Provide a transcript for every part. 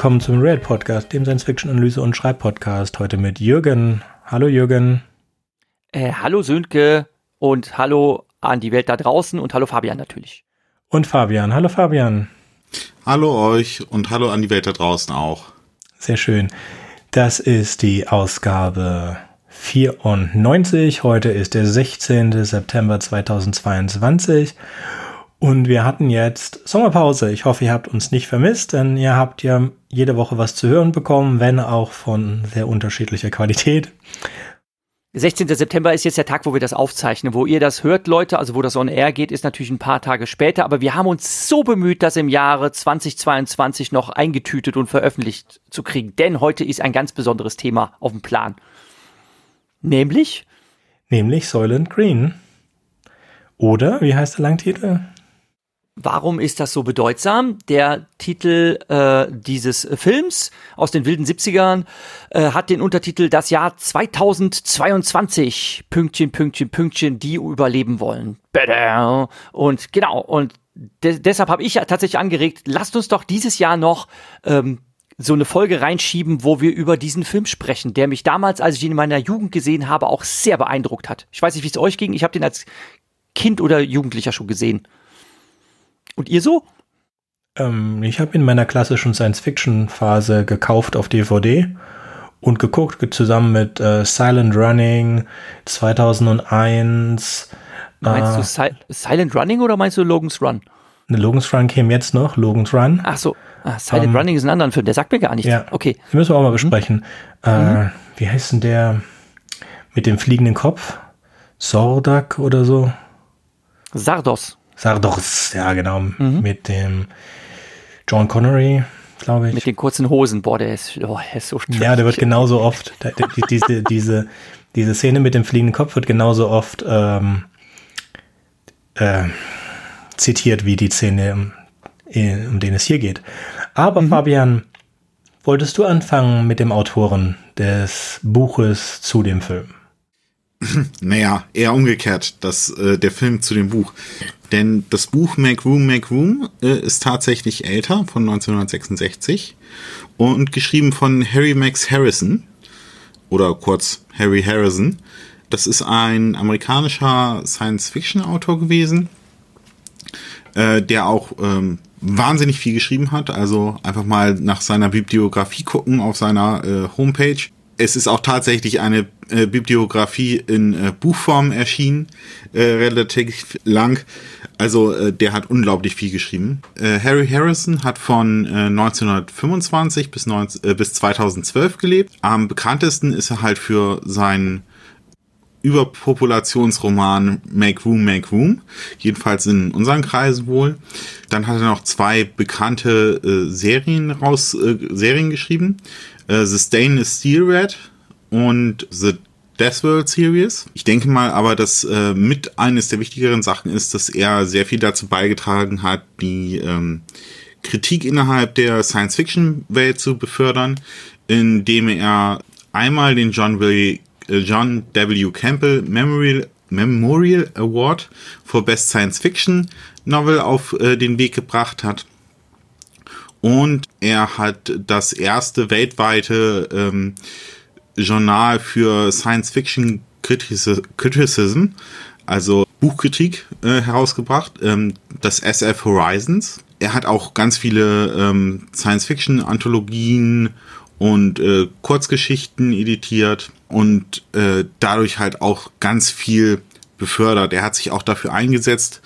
willkommen zum Red Podcast, dem Science-Fiction-Analyse- und Schreibpodcast. Heute mit Jürgen. Hallo Jürgen. Äh, hallo Sönke und hallo an die Welt da draußen und hallo Fabian natürlich. Und Fabian. Hallo Fabian. Hallo euch und hallo an die Welt da draußen auch. Sehr schön. Das ist die Ausgabe 94. Heute ist der 16. September 2022. Und wir hatten jetzt Sommerpause. Ich hoffe, ihr habt uns nicht vermisst, denn ihr habt ja jede Woche was zu hören bekommen, wenn auch von sehr unterschiedlicher Qualität. 16. September ist jetzt der Tag, wo wir das aufzeichnen. Wo ihr das hört, Leute, also wo das on air geht, ist natürlich ein paar Tage später. Aber wir haben uns so bemüht, das im Jahre 2022 noch eingetütet und veröffentlicht zu kriegen. Denn heute ist ein ganz besonderes Thema auf dem Plan. Nämlich? Nämlich Soylent Green. Oder, wie heißt der Langtitel? Warum ist das so bedeutsam? Der Titel äh, dieses Films aus den wilden 70ern äh, hat den Untertitel Das Jahr 2022. Pünktchen, Pünktchen, Pünktchen, die überleben wollen. Und genau, und de deshalb habe ich ja tatsächlich angeregt, lasst uns doch dieses Jahr noch ähm, so eine Folge reinschieben, wo wir über diesen Film sprechen, der mich damals, als ich ihn in meiner Jugend gesehen habe, auch sehr beeindruckt hat. Ich weiß nicht, wie es euch ging. Ich habe den als Kind oder Jugendlicher schon gesehen. Und ihr so? Ähm, ich habe in meiner klassischen Science-Fiction-Phase gekauft auf DVD und geguckt, zusammen mit äh, Silent Running 2001. Meinst äh, du Si Silent Running oder meinst du Logan's Run? Ne, Logan's Run käme jetzt noch, Logan's Run. Ach so, ah, Silent ähm, Running ist ein anderer Film, der sagt mir gar nichts. Ja, okay. Den müssen wir auch mal mhm. besprechen. Mhm. Äh, wie heißt denn der mit dem fliegenden Kopf? Sordak oder so? Sardos. Sardos, ja genau, mhm. mit dem John Connery, glaube ich. Mit den kurzen Hosen, boah, der ist, oh, der ist so schön. Ja, der wird genauso oft, die, diese, diese, diese Szene mit dem fliegenden Kopf wird genauso oft ähm, äh, zitiert wie die Szene, um, um den es hier geht. Aber mhm. Fabian, wolltest du anfangen mit dem Autoren des Buches zu dem Film? Naja, eher umgekehrt, das, äh, der Film zu dem Buch. Denn das Buch Make Room, Make Room äh, ist tatsächlich älter, von 1966 und geschrieben von Harry Max Harrison oder kurz Harry Harrison. Das ist ein amerikanischer Science-Fiction-Autor gewesen, äh, der auch ähm, wahnsinnig viel geschrieben hat. Also einfach mal nach seiner Bibliografie gucken auf seiner äh, Homepage es ist auch tatsächlich eine äh, Bibliografie in äh, Buchform erschienen, äh, relativ lang. Also äh, der hat unglaublich viel geschrieben. Äh, Harry Harrison hat von 1925 äh, bis, 19, bis 2012 gelebt. Am bekanntesten ist er halt für seinen Überpopulationsroman Make Room, Make Room. Jedenfalls in unseren Kreisen wohl. Dann hat er noch zwei bekannte äh, Serien raus, äh, Serien geschrieben. Äh, The Stain is Steel Red und The Death World Series. Ich denke mal aber, dass äh, mit eines der wichtigeren Sachen ist, dass er sehr viel dazu beigetragen hat, die ähm, Kritik innerhalb der Science-Fiction-Welt zu befördern, indem er einmal den John, Will, äh, John W. Campbell Memorial, Memorial Award for Best Science Fiction Novel auf äh, den Weg gebracht hat und er hat das erste weltweite ähm, Journal für Science Fiction Criticism, also Buchkritik, äh, herausgebracht, ähm, das SF Horizons. Er hat auch ganz viele ähm, Science Fiction Anthologien und äh, Kurzgeschichten editiert und äh, dadurch halt auch ganz viel befördert. Er hat sich auch dafür eingesetzt,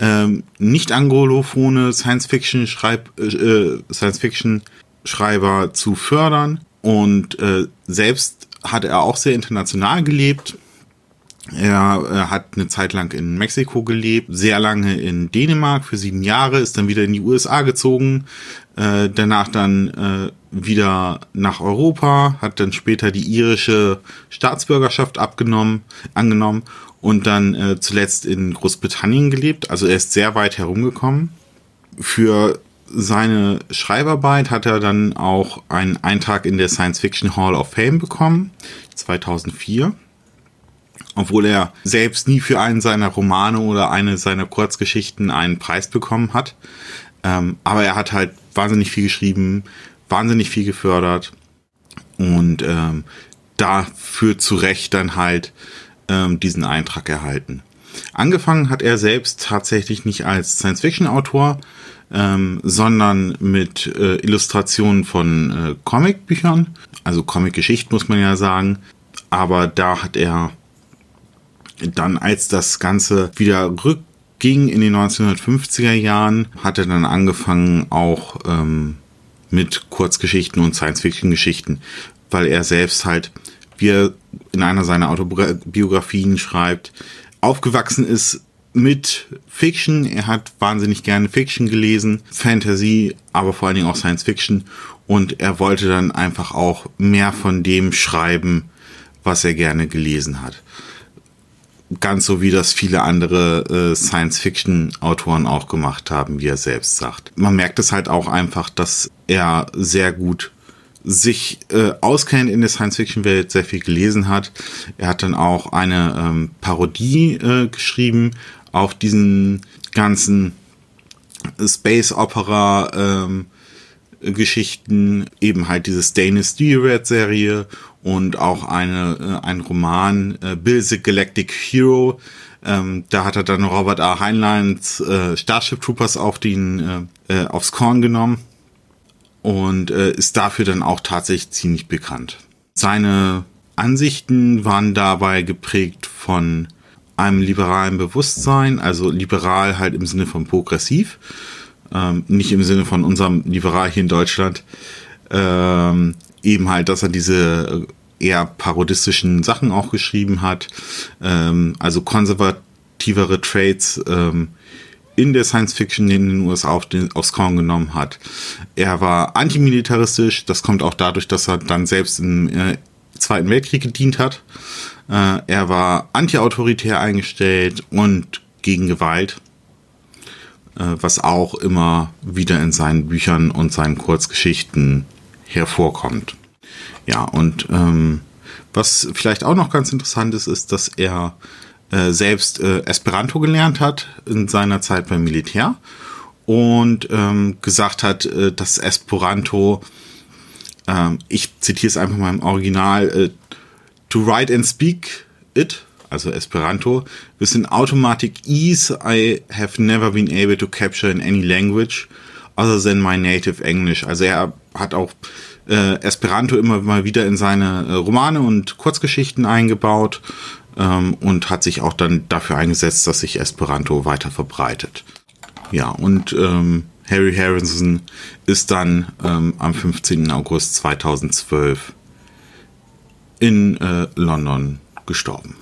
ähm, nicht anglophone Science-Fiction Schreib äh, äh, Science-Fiction Schreiber zu fördern. Und äh, selbst hat er auch sehr international gelebt. Er äh, hat eine Zeit lang in Mexiko gelebt, sehr lange in Dänemark. Für sieben Jahre, ist dann wieder in die USA gezogen, äh, danach dann äh, wieder nach Europa, hat dann später die irische Staatsbürgerschaft abgenommen, angenommen und dann äh, zuletzt in Großbritannien gelebt. Also er ist sehr weit herumgekommen. Für seine Schreibarbeit hat er dann auch einen Eintrag in der Science Fiction Hall of Fame bekommen, 2004. Obwohl er selbst nie für einen seiner Romane oder eine seiner Kurzgeschichten einen Preis bekommen hat. Ähm, aber er hat halt wahnsinnig viel geschrieben wahnsinnig viel gefördert und ähm, dafür zu Recht dann halt ähm, diesen Eintrag erhalten. Angefangen hat er selbst tatsächlich nicht als Science-Fiction-Autor, ähm, sondern mit äh, Illustrationen von äh, Comicbüchern, also Comic-Geschichten muss man ja sagen. Aber da hat er dann, als das Ganze wieder rückging in den 1950er Jahren, hat er dann angefangen auch ähm, mit Kurzgeschichten und Science-Fiction-Geschichten, weil er selbst halt, wie er in einer seiner Autobiografien schreibt, aufgewachsen ist mit Fiction. Er hat wahnsinnig gerne Fiction gelesen, Fantasy, aber vor allen Dingen auch Science Fiction. Und er wollte dann einfach auch mehr von dem schreiben, was er gerne gelesen hat. Ganz so wie das viele andere äh, Science-Fiction-Autoren auch gemacht haben, wie er selbst sagt. Man merkt es halt auch einfach, dass er sehr gut sich äh, auskennt in der Science-Fiction-Welt, sehr viel gelesen hat. Er hat dann auch eine ähm, Parodie äh, geschrieben auf diesen ganzen Space Opera ähm, Geschichten, eben halt diese Stainless Red Serie und auch eine, äh, ein Roman, äh, Bill the Galactic Hero. Ähm, da hat er dann Robert A. Heinleins äh, Starship Troopers auf den, äh, äh, aufs Korn genommen und äh, ist dafür dann auch tatsächlich ziemlich bekannt. Seine Ansichten waren dabei geprägt von einem liberalen Bewusstsein, also liberal halt im Sinne von progressiv, ähm, nicht im Sinne von unserem Liberal hier in Deutschland, ähm, eben halt, dass er diese eher parodistischen Sachen auch geschrieben hat, ähm, also konservativere Traits ähm, in der Science Fiction in den USA auf den, aufs Korn genommen hat. Er war antimilitaristisch, das kommt auch dadurch, dass er dann selbst im äh, Zweiten Weltkrieg gedient hat. Äh, er war antiautoritär eingestellt und gegen Gewalt, äh, was auch immer wieder in seinen Büchern und seinen Kurzgeschichten hervorkommt. Ja, und ähm, was vielleicht auch noch ganz interessant ist, ist, dass er äh, selbst äh, Esperanto gelernt hat in seiner Zeit beim Militär und ähm, gesagt hat, äh, dass Esperanto, ähm, ich zitiere es einfach mal im Original, äh, to write and speak it, also Esperanto, with an automatic ease I have never been able to capture in any language other than my native English. Also er hat auch äh, Esperanto immer mal wieder in seine äh, Romane und Kurzgeschichten eingebaut ähm, und hat sich auch dann dafür eingesetzt, dass sich Esperanto weiter verbreitet. Ja, und ähm, Harry Harrison ist dann ähm, am 15. August 2012 in äh, London gestorben.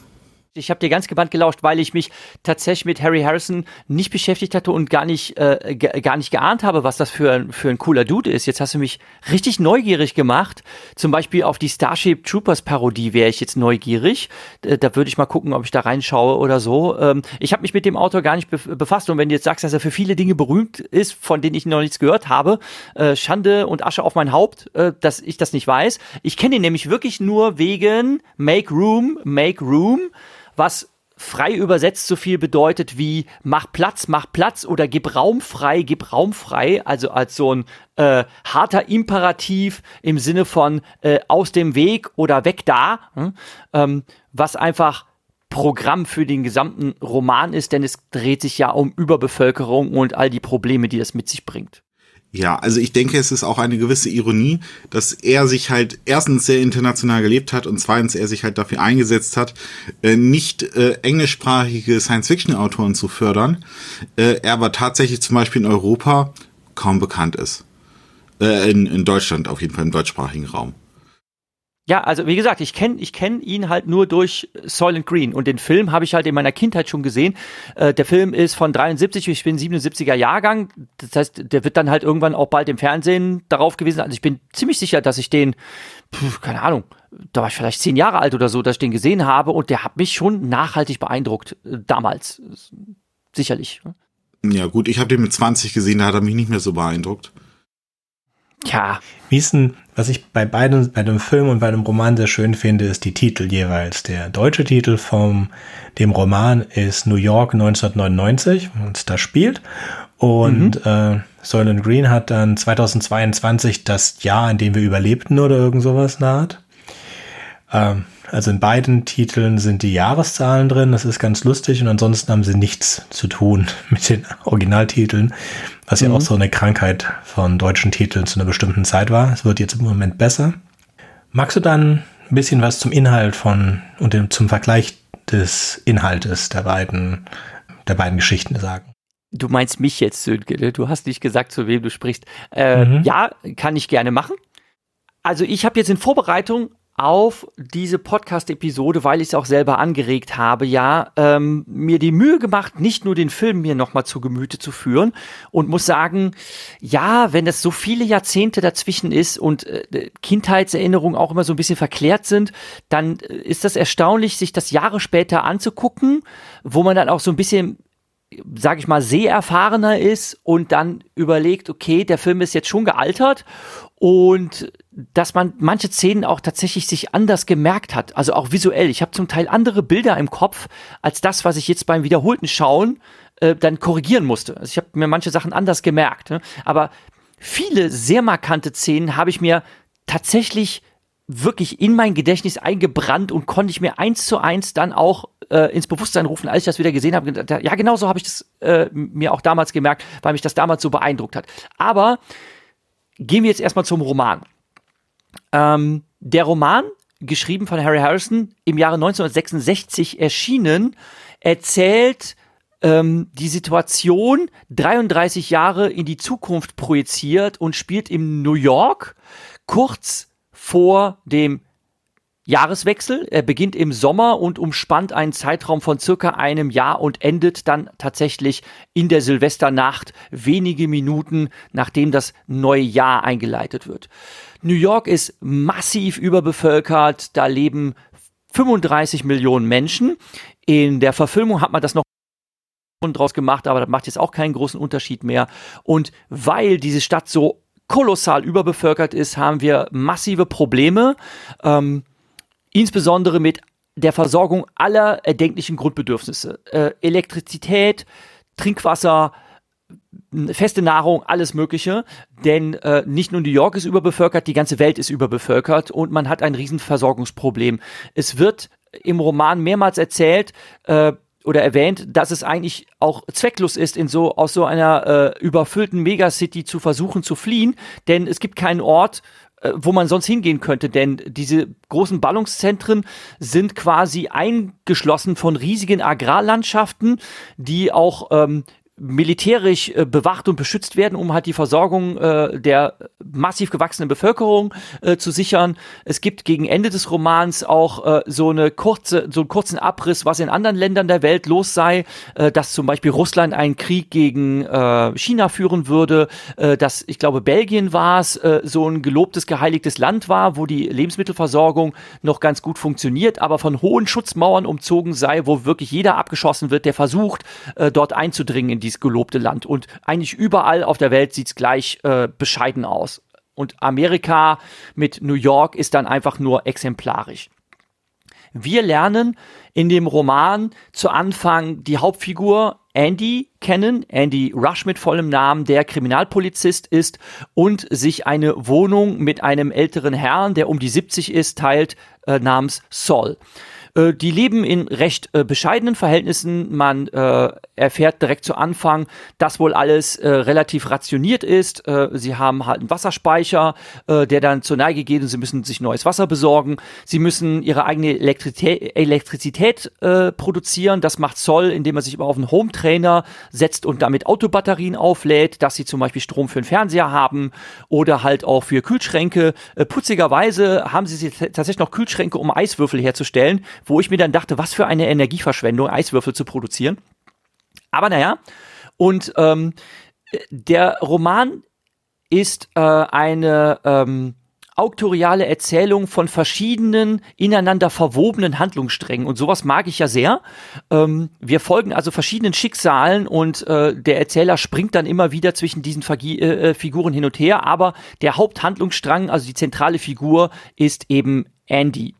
Ich habe dir ganz gebannt gelauscht, weil ich mich tatsächlich mit Harry Harrison nicht beschäftigt hatte und gar nicht, äh, gar nicht geahnt habe, was das für, ein für ein cooler Dude ist. Jetzt hast du mich richtig neugierig gemacht. Zum Beispiel auf die Starship Troopers Parodie wäre ich jetzt neugierig. Da, da würde ich mal gucken, ob ich da reinschaue oder so. Ähm, ich habe mich mit dem Autor gar nicht befasst und wenn du jetzt sagst, dass er für viele Dinge berühmt ist, von denen ich noch nichts gehört habe, äh, Schande und Asche auf mein Haupt, äh, dass ich das nicht weiß. Ich kenne ihn nämlich wirklich nur wegen Make Room, Make Room was frei übersetzt so viel bedeutet wie mach Platz, mach Platz oder gib Raum frei, gib Raum frei, also als so ein äh, harter Imperativ im Sinne von äh, aus dem Weg oder weg da, hm? ähm, was einfach Programm für den gesamten Roman ist, denn es dreht sich ja um Überbevölkerung und all die Probleme, die das mit sich bringt. Ja, also ich denke, es ist auch eine gewisse Ironie, dass er sich halt erstens sehr international gelebt hat und zweitens er sich halt dafür eingesetzt hat, äh, nicht äh, englischsprachige Science-Fiction-Autoren zu fördern, äh, er aber tatsächlich zum Beispiel in Europa kaum bekannt ist. Äh, in, in Deutschland auf jeden Fall im deutschsprachigen Raum. Ja, also wie gesagt, ich kenne ich kenn ihn halt nur durch Soylent Green und den Film habe ich halt in meiner Kindheit schon gesehen. Äh, der Film ist von 73, ich bin 77er Jahrgang. Das heißt, der wird dann halt irgendwann auch bald im Fernsehen darauf gewesen. Also ich bin ziemlich sicher, dass ich den, pf, keine Ahnung, da war ich vielleicht zehn Jahre alt oder so, dass ich den gesehen habe und der hat mich schon nachhaltig beeindruckt damals. Sicherlich. Ja gut, ich habe den mit 20 gesehen, da hat er mich nicht mehr so beeindruckt. Ja. Wie ist denn, Was ich bei beiden, bei dem Film und bei dem Roman sehr schön finde, ist die Titel jeweils. Der deutsche Titel vom dem Roman ist New York 1999 und das spielt. Und mhm. äh, Soylent Green hat dann 2022 das Jahr, in dem wir überlebten oder irgend sowas naht. Ähm, also in beiden Titeln sind die Jahreszahlen drin, das ist ganz lustig und ansonsten haben sie nichts zu tun mit den Originaltiteln, was mhm. ja auch so eine Krankheit von deutschen Titeln zu einer bestimmten Zeit war. Es wird jetzt im Moment besser. Magst du dann ein bisschen was zum Inhalt von und dem, zum Vergleich des Inhaltes der beiden, der beiden Geschichten sagen? Du meinst mich jetzt, Sönke, ne? du hast nicht gesagt, zu wem du sprichst. Äh, mhm. Ja, kann ich gerne machen. Also ich habe jetzt in Vorbereitung auf diese Podcast-Episode, weil ich es auch selber angeregt habe, ja, ähm, mir die Mühe gemacht, nicht nur den Film mir nochmal zu Gemüte zu führen und muss sagen, ja, wenn das so viele Jahrzehnte dazwischen ist und äh, Kindheitserinnerungen auch immer so ein bisschen verklärt sind, dann äh, ist das erstaunlich, sich das Jahre später anzugucken, wo man dann auch so ein bisschen sag ich mal, seherfahrener ist und dann überlegt, okay, der Film ist jetzt schon gealtert und dass man manche Szenen auch tatsächlich sich anders gemerkt hat, also auch visuell. Ich habe zum Teil andere Bilder im Kopf als das, was ich jetzt beim wiederholten Schauen äh, dann korrigieren musste. Also ich habe mir manche Sachen anders gemerkt, ne? aber viele sehr markante Szenen habe ich mir tatsächlich wirklich in mein Gedächtnis eingebrannt und konnte ich mir eins zu eins dann auch äh, ins Bewusstsein rufen, als ich das wieder gesehen habe. Ja, genau so habe ich das äh, mir auch damals gemerkt, weil mich das damals so beeindruckt hat. Aber gehen wir jetzt erstmal zum Roman. Ähm, der Roman, geschrieben von Harry Harrison, im Jahre 1966 erschienen, erzählt ähm, die Situation 33 Jahre in die Zukunft projiziert und spielt in New York kurz vor dem Jahreswechsel. Er beginnt im Sommer und umspannt einen Zeitraum von circa einem Jahr und endet dann tatsächlich in der Silvesternacht, wenige Minuten nachdem das neue Jahr eingeleitet wird. New York ist massiv überbevölkert, da leben 35 Millionen Menschen. In der Verfilmung hat man das noch draus gemacht, aber das macht jetzt auch keinen großen Unterschied mehr. Und weil diese Stadt so kolossal überbevölkert ist, haben wir massive Probleme. Ähm, insbesondere mit der Versorgung aller erdenklichen Grundbedürfnisse. Äh, Elektrizität, Trinkwasser, feste Nahrung, alles Mögliche. Denn äh, nicht nur New York ist überbevölkert, die ganze Welt ist überbevölkert und man hat ein Riesenversorgungsproblem. Es wird im Roman mehrmals erzählt, äh, oder erwähnt, dass es eigentlich auch zwecklos ist, in so aus so einer äh, überfüllten Megacity zu versuchen zu fliehen, denn es gibt keinen Ort, äh, wo man sonst hingehen könnte, denn diese großen Ballungszentren sind quasi eingeschlossen von riesigen Agrarlandschaften, die auch ähm, militärisch äh, bewacht und beschützt werden, um halt die Versorgung äh, der massiv gewachsenen Bevölkerung äh, zu sichern. Es gibt gegen Ende des Romans auch äh, so eine kurze, so einen kurzen Abriss, was in anderen Ländern der Welt los sei, äh, dass zum Beispiel Russland einen Krieg gegen äh, China führen würde, äh, dass ich glaube Belgien war es, äh, so ein gelobtes, geheiligtes Land war, wo die Lebensmittelversorgung noch ganz gut funktioniert, aber von hohen Schutzmauern umzogen sei, wo wirklich jeder abgeschossen wird, der versucht, äh, dort einzudringen in dieses gelobte Land. Und eigentlich überall auf der Welt sieht es gleich äh, bescheiden aus. Und Amerika mit New York ist dann einfach nur exemplarisch. Wir lernen in dem Roman zu Anfang die Hauptfigur Andy kennen, Andy Rush mit vollem Namen, der Kriminalpolizist ist und sich eine Wohnung mit einem älteren Herrn, der um die 70 ist, teilt, äh, namens Saul. Äh, die leben in recht äh, bescheidenen Verhältnissen. Man äh, erfährt direkt zu Anfang, dass wohl alles äh, relativ rationiert ist. Äh, sie haben halt einen Wasserspeicher, der dann zur Neige geht und sie müssen sich neues Wasser besorgen. Sie müssen ihre eigene Elektrizität, Elektrizität produzieren. Das macht Zoll, indem er sich immer auf einen Home-Trainer setzt und damit Autobatterien auflädt, dass sie zum Beispiel Strom für den Fernseher haben oder halt auch für Kühlschränke. putzigerweise haben sie tatsächlich noch Kühlschränke, um Eiswürfel herzustellen, wo ich mir dann dachte, was für eine Energieverschwendung, Eiswürfel zu produzieren. Aber naja, und ähm, der Roman ist äh, eine, ähm, auktoriale Erzählung von verschiedenen ineinander verwobenen Handlungssträngen und sowas mag ich ja sehr. Ähm, wir folgen also verschiedenen Schicksalen und äh, der Erzähler springt dann immer wieder zwischen diesen Fagi äh, äh Figuren hin und her, aber der Haupthandlungsstrang, also die zentrale Figur, ist eben Andy.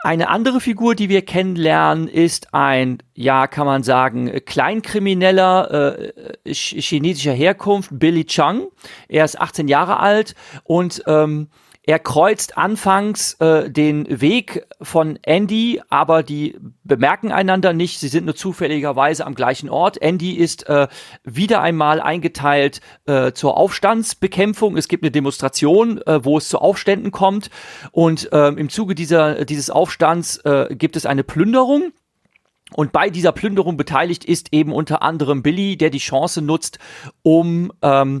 Eine andere Figur, die wir kennenlernen, ist ein, ja, kann man sagen, Kleinkrimineller äh, chinesischer Herkunft, Billy Chang. Er ist 18 Jahre alt und ähm, er kreuzt anfangs äh, den Weg von Andy, aber die bemerken einander nicht. Sie sind nur zufälligerweise am gleichen Ort. Andy ist äh, wieder einmal eingeteilt äh, zur Aufstandsbekämpfung. Es gibt eine Demonstration, äh, wo es zu Aufständen kommt. Und äh, im Zuge dieser, dieses Aufstands äh, gibt es eine Plünderung. Und bei dieser Plünderung beteiligt ist eben unter anderem Billy, der die Chance nutzt, um ähm,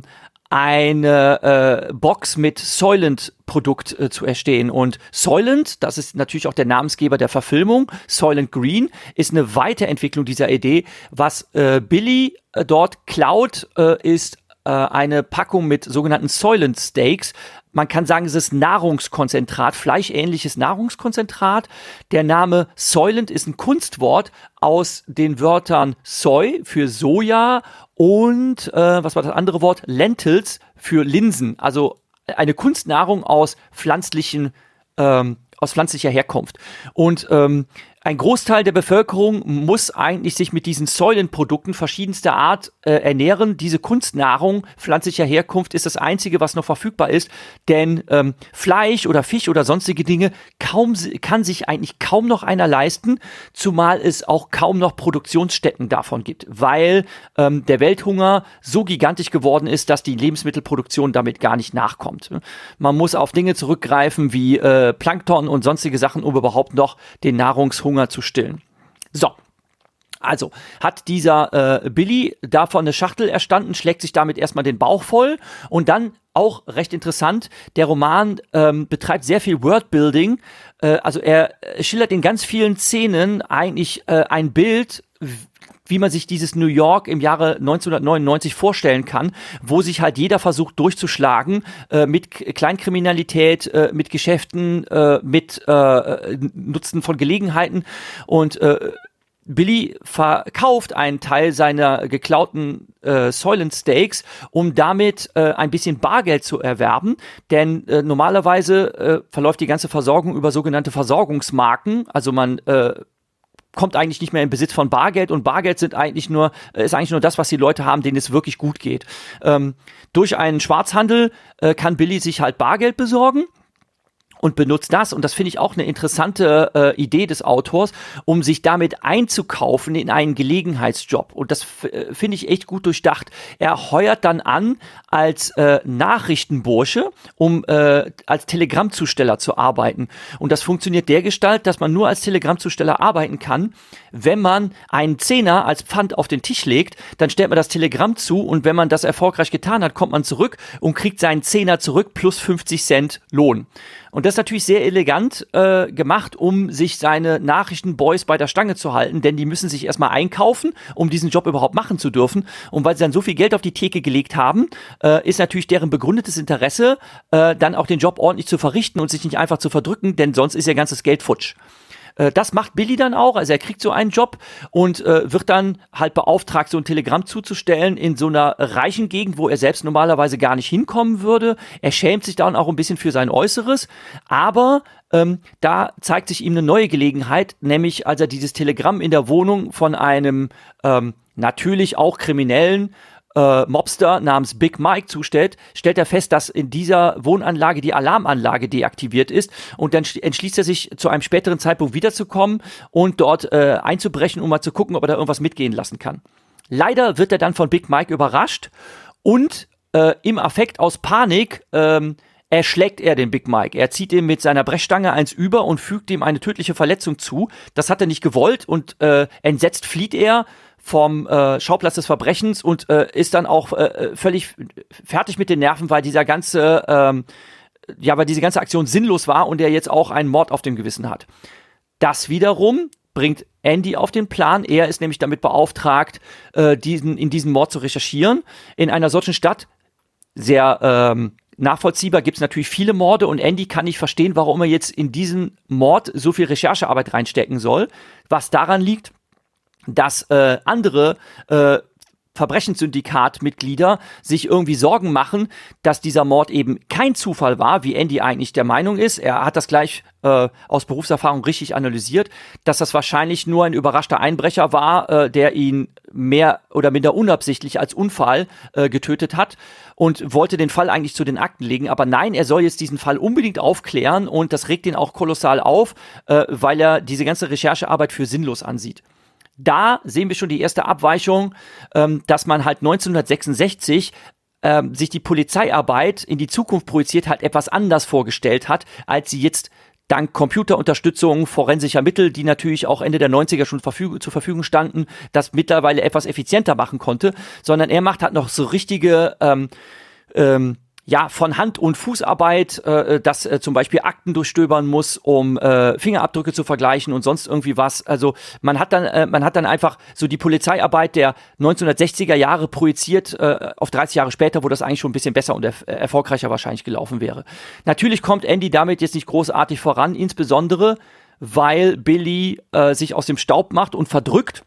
eine äh, Box mit Soylent-Produkt äh, zu erstehen. Und Soylent, das ist natürlich auch der Namensgeber der Verfilmung, Soylent Green, ist eine Weiterentwicklung dieser Idee. Was äh, Billy äh, dort klaut, äh, ist äh, eine Packung mit sogenannten Soylent Steaks. Man kann sagen, es ist Nahrungskonzentrat, fleischähnliches Nahrungskonzentrat. Der Name Soylent ist ein Kunstwort aus den Wörtern Soy für Soja und äh, was war das andere Wort? Lentils für Linsen. Also eine Kunstnahrung aus pflanzlichen ähm, aus pflanzlicher Herkunft. Und ähm, ein Großteil der Bevölkerung muss eigentlich sich mit diesen Säulenprodukten verschiedenster Art äh, ernähren. Diese Kunstnahrung pflanzlicher Herkunft ist das einzige, was noch verfügbar ist, denn ähm, Fleisch oder Fisch oder sonstige Dinge kaum kann sich eigentlich kaum noch einer leisten, zumal es auch kaum noch Produktionsstätten davon gibt, weil ähm, der Welthunger so gigantisch geworden ist, dass die Lebensmittelproduktion damit gar nicht nachkommt. Man muss auf Dinge zurückgreifen wie äh, Plankton und sonstige Sachen, um überhaupt noch den Nahrungshunger Hunger zu stillen. So. Also hat dieser äh, Billy davon eine Schachtel erstanden, schlägt sich damit erstmal den Bauch voll und dann auch recht interessant, der Roman ähm, betreibt sehr viel Wordbuilding. Äh, also er schildert in ganz vielen Szenen eigentlich äh, ein Bild, wie man sich dieses New York im Jahre 1999 vorstellen kann, wo sich halt jeder versucht durchzuschlagen äh, mit Kleinkriminalität, äh, mit Geschäften, äh, mit äh, Nutzen von Gelegenheiten und äh, Billy verkauft einen Teil seiner geklauten äh, Soylent Steaks, um damit äh, ein bisschen Bargeld zu erwerben. Denn äh, normalerweise äh, verläuft die ganze Versorgung über sogenannte Versorgungsmarken. Also man äh, kommt eigentlich nicht mehr in Besitz von Bargeld und Bargeld sind eigentlich nur, äh, ist eigentlich nur das, was die Leute haben, denen es wirklich gut geht. Ähm, durch einen Schwarzhandel äh, kann Billy sich halt Bargeld besorgen und benutzt das, und das finde ich auch eine interessante äh, Idee des Autors, um sich damit einzukaufen in einen Gelegenheitsjob. Und das äh, finde ich echt gut durchdacht. Er heuert dann an als äh, Nachrichtenbursche, um äh, als Telegrammzusteller zu arbeiten. Und das funktioniert dergestalt, dass man nur als Telegrammzusteller arbeiten kann, wenn man einen Zehner als Pfand auf den Tisch legt, dann stellt man das Telegramm zu und wenn man das erfolgreich getan hat, kommt man zurück und kriegt seinen Zehner zurück plus 50 Cent Lohn. Und das ist natürlich sehr elegant äh, gemacht, um sich seine Nachrichtenboys bei der Stange zu halten, denn die müssen sich erstmal einkaufen, um diesen Job überhaupt machen zu dürfen. Und weil sie dann so viel Geld auf die Theke gelegt haben, äh, ist natürlich deren begründetes Interesse, äh, dann auch den Job ordentlich zu verrichten und sich nicht einfach zu verdrücken, denn sonst ist ihr ganzes Geld futsch. Äh, das macht Billy dann auch, also er kriegt so einen Job und äh, wird dann halt beauftragt, so ein Telegramm zuzustellen in so einer reichen Gegend, wo er selbst normalerweise gar nicht hinkommen würde. Er schämt sich dann auch ein bisschen für sein Äußeres, aber ähm, da zeigt sich ihm eine neue Gelegenheit, nämlich als er dieses Telegramm in der Wohnung von einem ähm, natürlich auch Kriminellen äh, Mobster namens Big Mike zustellt, stellt er fest, dass in dieser Wohnanlage die Alarmanlage deaktiviert ist und dann entschließt er sich zu einem späteren Zeitpunkt wiederzukommen und dort äh, einzubrechen, um mal zu gucken, ob er da irgendwas mitgehen lassen kann. Leider wird er dann von Big Mike überrascht und äh, im Affekt aus Panik ähm, erschlägt er den Big Mike. Er zieht ihm mit seiner Brechstange eins über und fügt ihm eine tödliche Verletzung zu. Das hat er nicht gewollt und äh, entsetzt flieht er vom äh, Schauplatz des Verbrechens und äh, ist dann auch äh, äh, völlig fertig mit den Nerven, weil dieser ganze, ähm, ja, weil diese ganze Aktion sinnlos war und er jetzt auch einen Mord auf dem Gewissen hat. Das wiederum bringt Andy auf den Plan. Er ist nämlich damit beauftragt, äh, diesen, in diesen Mord zu recherchieren. In einer solchen Stadt, sehr ähm, nachvollziehbar gibt es natürlich viele Morde und Andy kann nicht verstehen, warum er jetzt in diesen Mord so viel Recherchearbeit reinstecken soll, was daran liegt, dass äh, andere äh, Verbrechenssyndikatmitglieder sich irgendwie Sorgen machen, dass dieser Mord eben kein Zufall war, wie Andy eigentlich der Meinung ist. Er hat das gleich äh, aus Berufserfahrung richtig analysiert, dass das wahrscheinlich nur ein überraschter Einbrecher war, äh, der ihn mehr oder minder unabsichtlich als Unfall äh, getötet hat und wollte den Fall eigentlich zu den Akten legen. Aber nein, er soll jetzt diesen Fall unbedingt aufklären und das regt ihn auch kolossal auf, äh, weil er diese ganze Recherchearbeit für sinnlos ansieht da sehen wir schon die erste Abweichung, ähm, dass man halt 1966 ähm, sich die Polizeiarbeit in die Zukunft projiziert hat, etwas anders vorgestellt hat, als sie jetzt dank Computerunterstützung forensischer Mittel, die natürlich auch Ende der 90er schon verfüg zur Verfügung standen, das mittlerweile etwas effizienter machen konnte, sondern er macht halt noch so richtige ähm, ähm, ja, von Hand- und Fußarbeit, äh, äh, dass äh, zum Beispiel Akten durchstöbern muss, um äh, Fingerabdrücke zu vergleichen und sonst irgendwie was. Also man hat dann, äh, man hat dann einfach so die Polizeiarbeit der 1960er Jahre projiziert äh, auf 30 Jahre später, wo das eigentlich schon ein bisschen besser und erf erfolgreicher wahrscheinlich gelaufen wäre. Natürlich kommt Andy damit jetzt nicht großartig voran, insbesondere weil Billy äh, sich aus dem Staub macht und verdrückt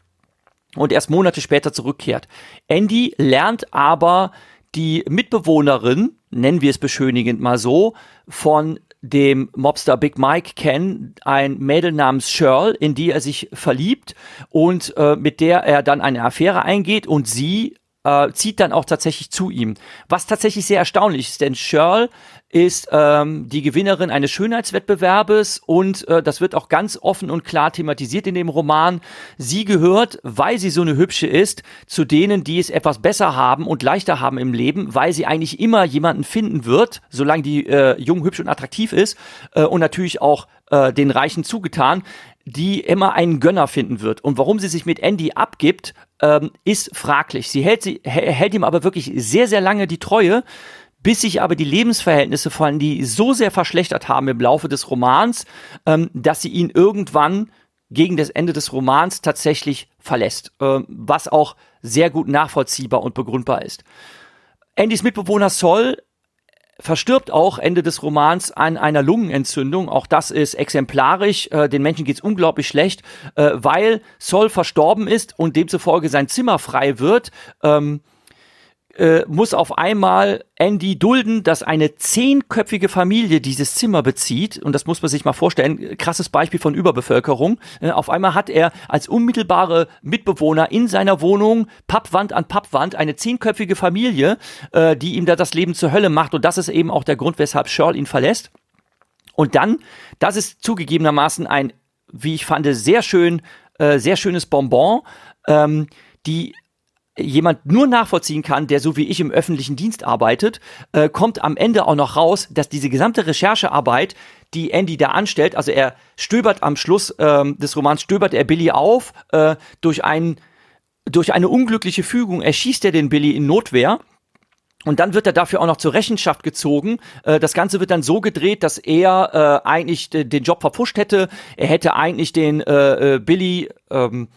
und erst Monate später zurückkehrt. Andy lernt aber die Mitbewohnerin, nennen wir es beschönigend mal so, von dem Mobster Big Mike kennen, ein Mädel namens Shirl, in die er sich verliebt und äh, mit der er dann eine Affäre eingeht und sie äh, zieht dann auch tatsächlich zu ihm. Was tatsächlich sehr erstaunlich ist, denn Shirl ist ähm, die Gewinnerin eines Schönheitswettbewerbes und äh, das wird auch ganz offen und klar thematisiert in dem Roman. Sie gehört, weil sie so eine hübsche ist, zu denen, die es etwas besser haben und leichter haben im Leben, weil sie eigentlich immer jemanden finden wird, solange die äh, jung, hübsch und attraktiv ist äh, und natürlich auch äh, den Reichen zugetan, die immer einen Gönner finden wird. Und warum sie sich mit Andy abgibt, ähm, ist fraglich. Sie hält, sie hält ihm aber wirklich sehr, sehr lange die Treue bis sich aber die Lebensverhältnisse von die so sehr verschlechtert haben im Laufe des Romans, ähm, dass sie ihn irgendwann gegen das Ende des Romans tatsächlich verlässt, äh, was auch sehr gut nachvollziehbar und begründbar ist. Andys Mitbewohner Sol verstirbt auch Ende des Romans an einer Lungenentzündung. Auch das ist exemplarisch. Äh, den Menschen geht's unglaublich schlecht, äh, weil Sol verstorben ist und demzufolge sein Zimmer frei wird. Ähm, äh, muss auf einmal Andy dulden, dass eine zehnköpfige Familie dieses Zimmer bezieht. Und das muss man sich mal vorstellen. Krasses Beispiel von Überbevölkerung. Äh, auf einmal hat er als unmittelbare Mitbewohner in seiner Wohnung Pappwand an Pappwand eine zehnköpfige Familie, äh, die ihm da das Leben zur Hölle macht. Und das ist eben auch der Grund, weshalb Shirl ihn verlässt. Und dann, das ist zugegebenermaßen ein, wie ich fand, sehr schön, äh, sehr schönes Bonbon. Ähm, die jemand nur nachvollziehen kann, der so wie ich im öffentlichen Dienst arbeitet, äh, kommt am Ende auch noch raus, dass diese gesamte Recherchearbeit, die Andy da anstellt, also er stöbert am Schluss ähm, des Romans, stöbert er Billy auf, äh, durch, ein, durch eine unglückliche Fügung erschießt er den Billy in Notwehr. Und dann wird er dafür auch noch zur Rechenschaft gezogen. Äh, das Ganze wird dann so gedreht, dass er äh, eigentlich den Job verpusht hätte. Er hätte eigentlich den äh Billy ähm,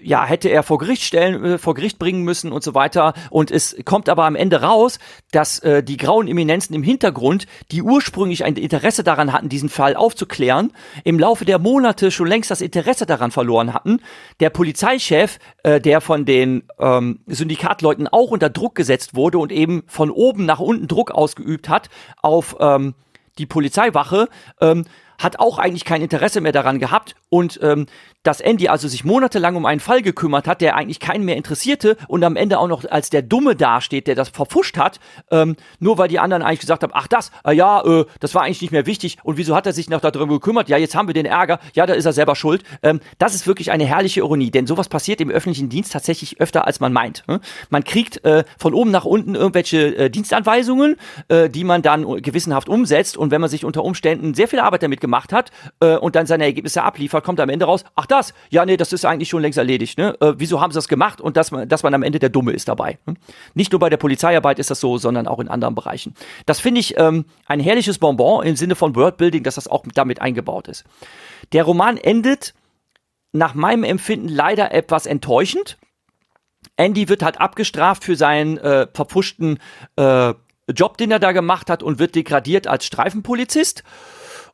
ja, hätte er vor Gericht stellen, äh, vor Gericht bringen müssen und so weiter. Und es kommt aber am Ende raus, dass äh, die grauen Eminenzen im Hintergrund, die ursprünglich ein Interesse daran hatten, diesen Fall aufzuklären, im Laufe der Monate schon längst das Interesse daran verloren hatten. Der Polizeichef, äh, der von den ähm, Syndikatleuten auch unter Druck gesetzt wurde und eben von oben nach unten Druck ausgeübt hat auf ähm, die Polizeiwache, ähm, hat auch eigentlich kein Interesse mehr daran gehabt und ähm, dass Andy also sich monatelang um einen Fall gekümmert hat, der eigentlich keinen mehr interessierte und am Ende auch noch als der Dumme dasteht, der das verfuscht hat, ähm, nur weil die anderen eigentlich gesagt haben, ach das, äh, ja, äh, das war eigentlich nicht mehr wichtig und wieso hat er sich noch darum gekümmert? Ja, jetzt haben wir den Ärger, ja, da ist er selber schuld. Ähm, das ist wirklich eine herrliche Ironie, denn sowas passiert im öffentlichen Dienst tatsächlich öfter, als man meint. Ne? Man kriegt äh, von oben nach unten irgendwelche äh, Dienstanweisungen, äh, die man dann gewissenhaft umsetzt und wenn man sich unter Umständen sehr viel Arbeit damit gemacht hat äh, und dann seine Ergebnisse abliefert, kommt am Ende raus, ach das, ja, nee, das ist eigentlich schon längst erledigt. Ne? Äh, wieso haben sie das gemacht? Und dass man, dass man am Ende der Dumme ist dabei. Hm? Nicht nur bei der Polizeiarbeit ist das so, sondern auch in anderen Bereichen. Das finde ich ähm, ein herrliches Bonbon im Sinne von Worldbuilding, dass das auch damit eingebaut ist. Der Roman endet nach meinem Empfinden leider etwas enttäuschend. Andy wird halt abgestraft für seinen äh, verpfuschten äh, Job, den er da gemacht hat und wird degradiert als Streifenpolizist.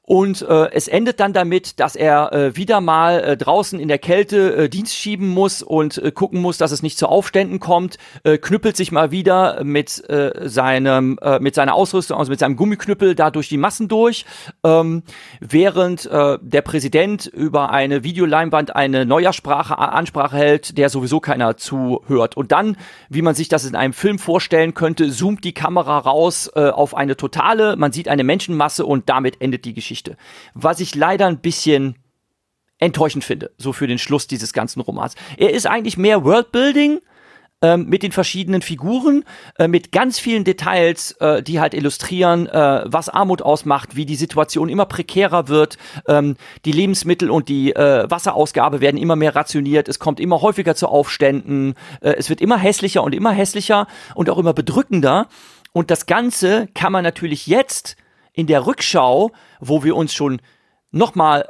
Und äh, es endet dann damit, dass er äh, wieder mal äh, draußen in der Kälte äh, Dienst schieben muss und äh, gucken muss, dass es nicht zu Aufständen kommt, äh, knüppelt sich mal wieder mit äh, seinem äh, mit seiner Ausrüstung, also mit seinem Gummiknüppel da durch die Massen durch, ähm, während äh, der Präsident über eine Videoleinwand eine Neujahrssprache Ansprache hält, der sowieso keiner zuhört. Und dann, wie man sich das in einem Film vorstellen könnte, zoomt die Kamera raus äh, auf eine totale, man sieht eine Menschenmasse und damit endet die Geschichte. Geschichte. Was ich leider ein bisschen enttäuschend finde, so für den Schluss dieses ganzen Romans. Er ist eigentlich mehr Worldbuilding ähm, mit den verschiedenen Figuren, äh, mit ganz vielen Details, äh, die halt illustrieren, äh, was Armut ausmacht, wie die Situation immer prekärer wird, ähm, die Lebensmittel und die äh, Wasserausgabe werden immer mehr rationiert, es kommt immer häufiger zu Aufständen, äh, es wird immer hässlicher und immer hässlicher und auch immer bedrückender. Und das Ganze kann man natürlich jetzt in der Rückschau, wo wir uns schon nochmal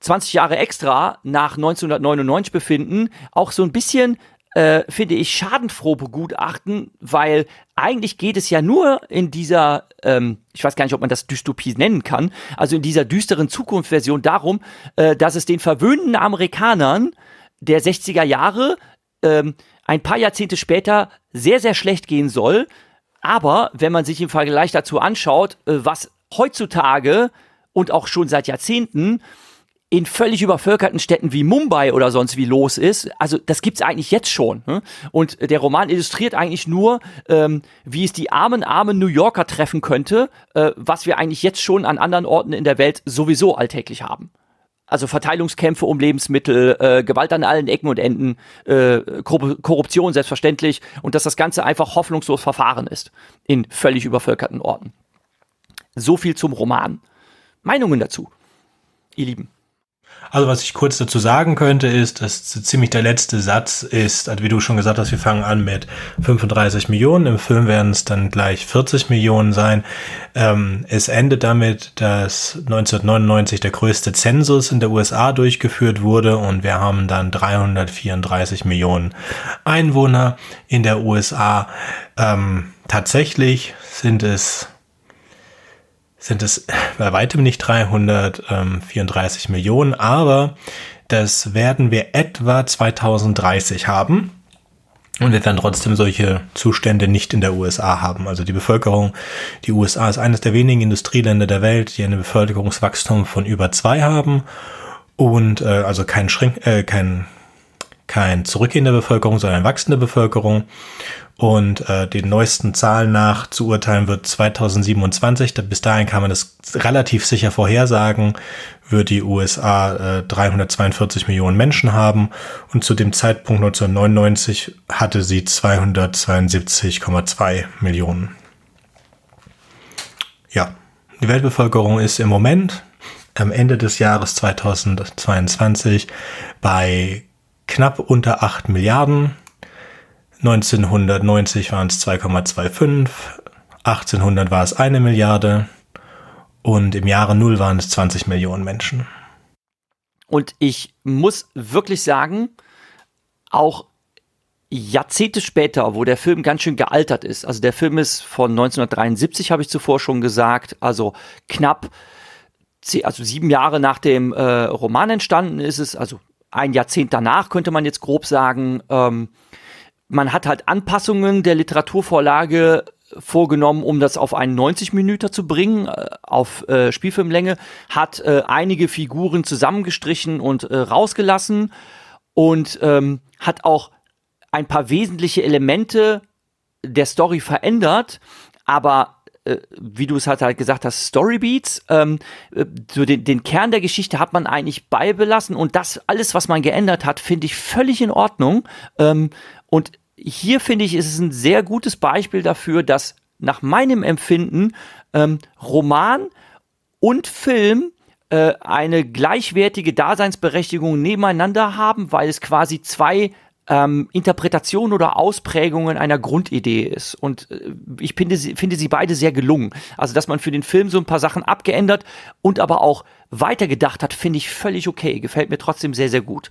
20 Jahre extra nach 1999 befinden, auch so ein bisschen, äh, finde ich, schadenfroh begutachten, weil eigentlich geht es ja nur in dieser, ähm, ich weiß gar nicht, ob man das Dystopie nennen kann, also in dieser düsteren Zukunftsversion darum, äh, dass es den verwöhnten Amerikanern der 60er Jahre ähm, ein paar Jahrzehnte später sehr, sehr schlecht gehen soll. Aber wenn man sich im Vergleich dazu anschaut, äh, was heutzutage und auch schon seit Jahrzehnten in völlig übervölkerten Städten wie Mumbai oder sonst wie los ist. Also das gibt's eigentlich jetzt schon. Ne? Und der Roman illustriert eigentlich nur, ähm, wie es die armen, armen New Yorker treffen könnte, äh, was wir eigentlich jetzt schon an anderen Orten in der Welt sowieso alltäglich haben. Also Verteilungskämpfe um Lebensmittel, äh, Gewalt an allen Ecken und Enden, äh, Korruption selbstverständlich und dass das Ganze einfach hoffnungslos verfahren ist in völlig übervölkerten Orten. So viel zum Roman. Meinungen dazu, ihr Lieben. Also was ich kurz dazu sagen könnte, ist, dass ziemlich der letzte Satz ist, also wie du schon gesagt hast, wir fangen an mit 35 Millionen, im Film werden es dann gleich 40 Millionen sein. Ähm, es endet damit, dass 1999 der größte Zensus in der USA durchgeführt wurde und wir haben dann 334 Millionen Einwohner in der USA. Ähm, tatsächlich sind es sind es bei weitem nicht 334 Millionen, aber das werden wir etwa 2030 haben. Und wir werden trotzdem solche Zustände nicht in der USA haben. Also die Bevölkerung, die USA ist eines der wenigen Industrieländer der Welt, die eine Bevölkerungswachstum von über zwei haben und äh, also kein Schrink, äh, kein kein Zurückgehen der Bevölkerung, sondern wachsende Bevölkerung. Und äh, den neuesten Zahlen nach zu urteilen wird 2027, bis dahin kann man das relativ sicher vorhersagen, wird die USA äh, 342 Millionen Menschen haben und zu dem Zeitpunkt 1999 hatte sie 272,2 Millionen. Ja, die Weltbevölkerung ist im Moment am Ende des Jahres 2022 bei knapp unter 8 Milliarden 1990 waren es 2,25, 1800 war es eine Milliarde und im Jahre Null waren es 20 Millionen Menschen. Und ich muss wirklich sagen, auch Jahrzehnte später, wo der Film ganz schön gealtert ist, also der Film ist von 1973, habe ich zuvor schon gesagt, also knapp, also sieben Jahre nach dem äh, Roman entstanden ist es, also ein Jahrzehnt danach könnte man jetzt grob sagen, ähm, man hat halt Anpassungen der Literaturvorlage vorgenommen, um das auf einen 90 Minuten zu bringen, äh, auf äh, Spielfilmlänge, hat äh, einige Figuren zusammengestrichen und äh, rausgelassen und ähm, hat auch ein paar wesentliche Elemente der Story verändert, aber wie du es halt, halt gesagt hast, Storybeats, ähm, äh, so den, den Kern der Geschichte hat man eigentlich beibelassen und das alles, was man geändert hat, finde ich völlig in Ordnung. Ähm, und hier finde ich, ist es ein sehr gutes Beispiel dafür, dass nach meinem Empfinden ähm, Roman und Film äh, eine gleichwertige Daseinsberechtigung nebeneinander haben, weil es quasi zwei ähm, Interpretationen oder Ausprägungen einer Grundidee ist. Und äh, ich finde sie, finde sie beide sehr gelungen. Also, dass man für den Film so ein paar Sachen abgeändert und aber auch weitergedacht hat, finde ich völlig okay. Gefällt mir trotzdem sehr, sehr gut.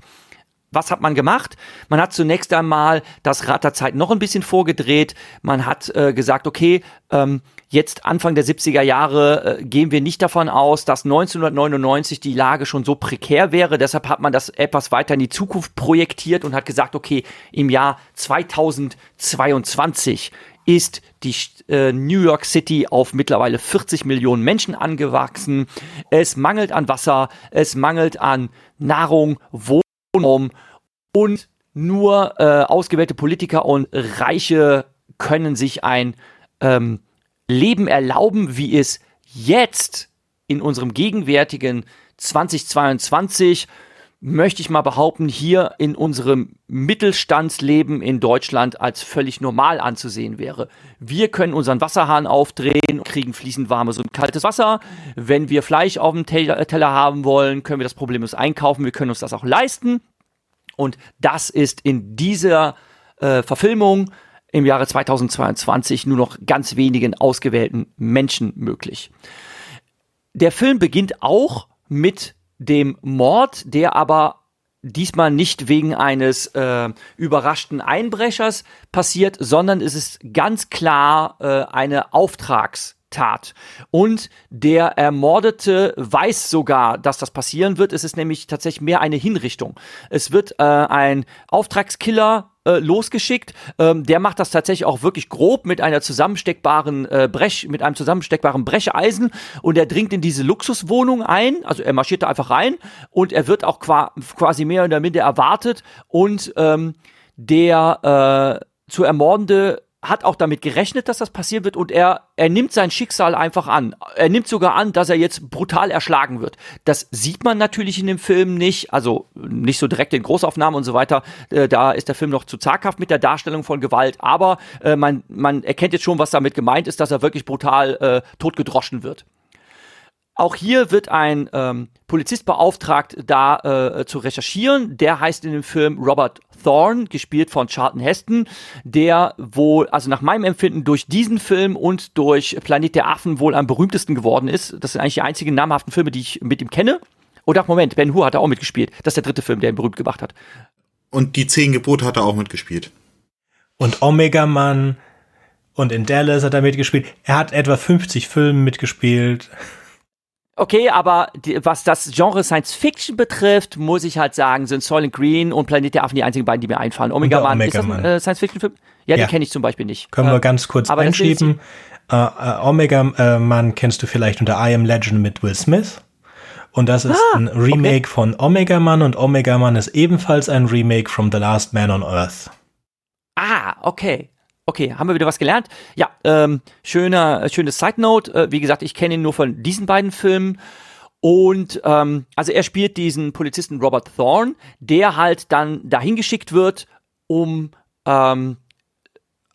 Was hat man gemacht? Man hat zunächst einmal das Rad der Zeit noch ein bisschen vorgedreht. Man hat äh, gesagt, okay, ähm, jetzt Anfang der 70er Jahre äh, gehen wir nicht davon aus, dass 1999 die Lage schon so prekär wäre. Deshalb hat man das etwas weiter in die Zukunft projektiert und hat gesagt, okay, im Jahr 2022 ist die äh, New York City auf mittlerweile 40 Millionen Menschen angewachsen. Es mangelt an Wasser, es mangelt an Nahrung, Wohnraum und nur äh, ausgewählte Politiker und Reiche können sich ein ähm, Leben erlauben, wie es jetzt in unserem gegenwärtigen 2022 möchte ich mal behaupten, hier in unserem Mittelstandsleben in Deutschland als völlig normal anzusehen wäre. Wir können unseren Wasserhahn aufdrehen, kriegen fließend warmes und kaltes Wasser. Wenn wir Fleisch auf dem Teller haben wollen, können wir das problemlos einkaufen. Wir können uns das auch leisten. Und das ist in dieser äh, Verfilmung im Jahre 2022 nur noch ganz wenigen ausgewählten Menschen möglich. Der Film beginnt auch mit dem Mord, der aber diesmal nicht wegen eines äh, überraschten Einbrechers passiert, sondern es ist ganz klar äh, eine Auftragstat. Und der Ermordete weiß sogar, dass das passieren wird. Es ist nämlich tatsächlich mehr eine Hinrichtung. Es wird äh, ein Auftragskiller äh, losgeschickt. Ähm, der macht das tatsächlich auch wirklich grob mit einer zusammensteckbaren äh, Brech, mit einem zusammensteckbaren Brecheisen und er dringt in diese Luxuswohnung ein. Also er marschiert da einfach rein und er wird auch qua quasi mehr oder minder erwartet und ähm, der äh, zu ermordende hat auch damit gerechnet, dass das passieren wird und er, er nimmt sein Schicksal einfach an. Er nimmt sogar an, dass er jetzt brutal erschlagen wird. Das sieht man natürlich in dem Film nicht, also nicht so direkt in Großaufnahmen und so weiter. Äh, da ist der Film noch zu zaghaft mit der Darstellung von Gewalt, aber äh, man, man erkennt jetzt schon, was damit gemeint ist, dass er wirklich brutal äh, totgedroschen wird. Auch hier wird ein ähm, Polizist beauftragt, da äh, zu recherchieren. Der heißt in dem Film Robert Thorne, gespielt von Charlton Heston, der wohl, also nach meinem Empfinden, durch diesen Film und durch Planet der Affen wohl am berühmtesten geworden ist. Das sind eigentlich die einzigen namhaften Filme, die ich mit ihm kenne. Oder Moment, Ben Hur hat er auch mitgespielt. Das ist der dritte Film, der ihn berühmt gemacht hat. Und die Zehn Gebote hat er auch mitgespielt. Und Omega Man und in Dallas hat er mitgespielt. Er hat etwa 50 Filme mitgespielt. Okay, aber die, was das Genre Science Fiction betrifft, muss ich halt sagen, sind Soylent Green und Planet der Affen die einzigen beiden, die mir einfallen. Omega Man, Omega ist das ein Man. äh, Science Fiction Film? Ja, Ja. den kenne ich zum Beispiel nicht. Können wir Äh, ganz kurz aber einschieben. Äh, äh, Omega äh, Man kennst du vielleicht unter I Am Legend mit Will Smith. Und das ist Ah, ein Remake von Omega Man und Omega Man ist ebenfalls ein Remake from The Last Man on Earth. Ah, okay. Okay, haben wir wieder was gelernt? Ja, ähm, schöner, schönes Side Note. Äh, wie gesagt, ich kenne ihn nur von diesen beiden Filmen. Und ähm, also er spielt diesen Polizisten Robert Thorne, der halt dann dahin geschickt wird, um ähm,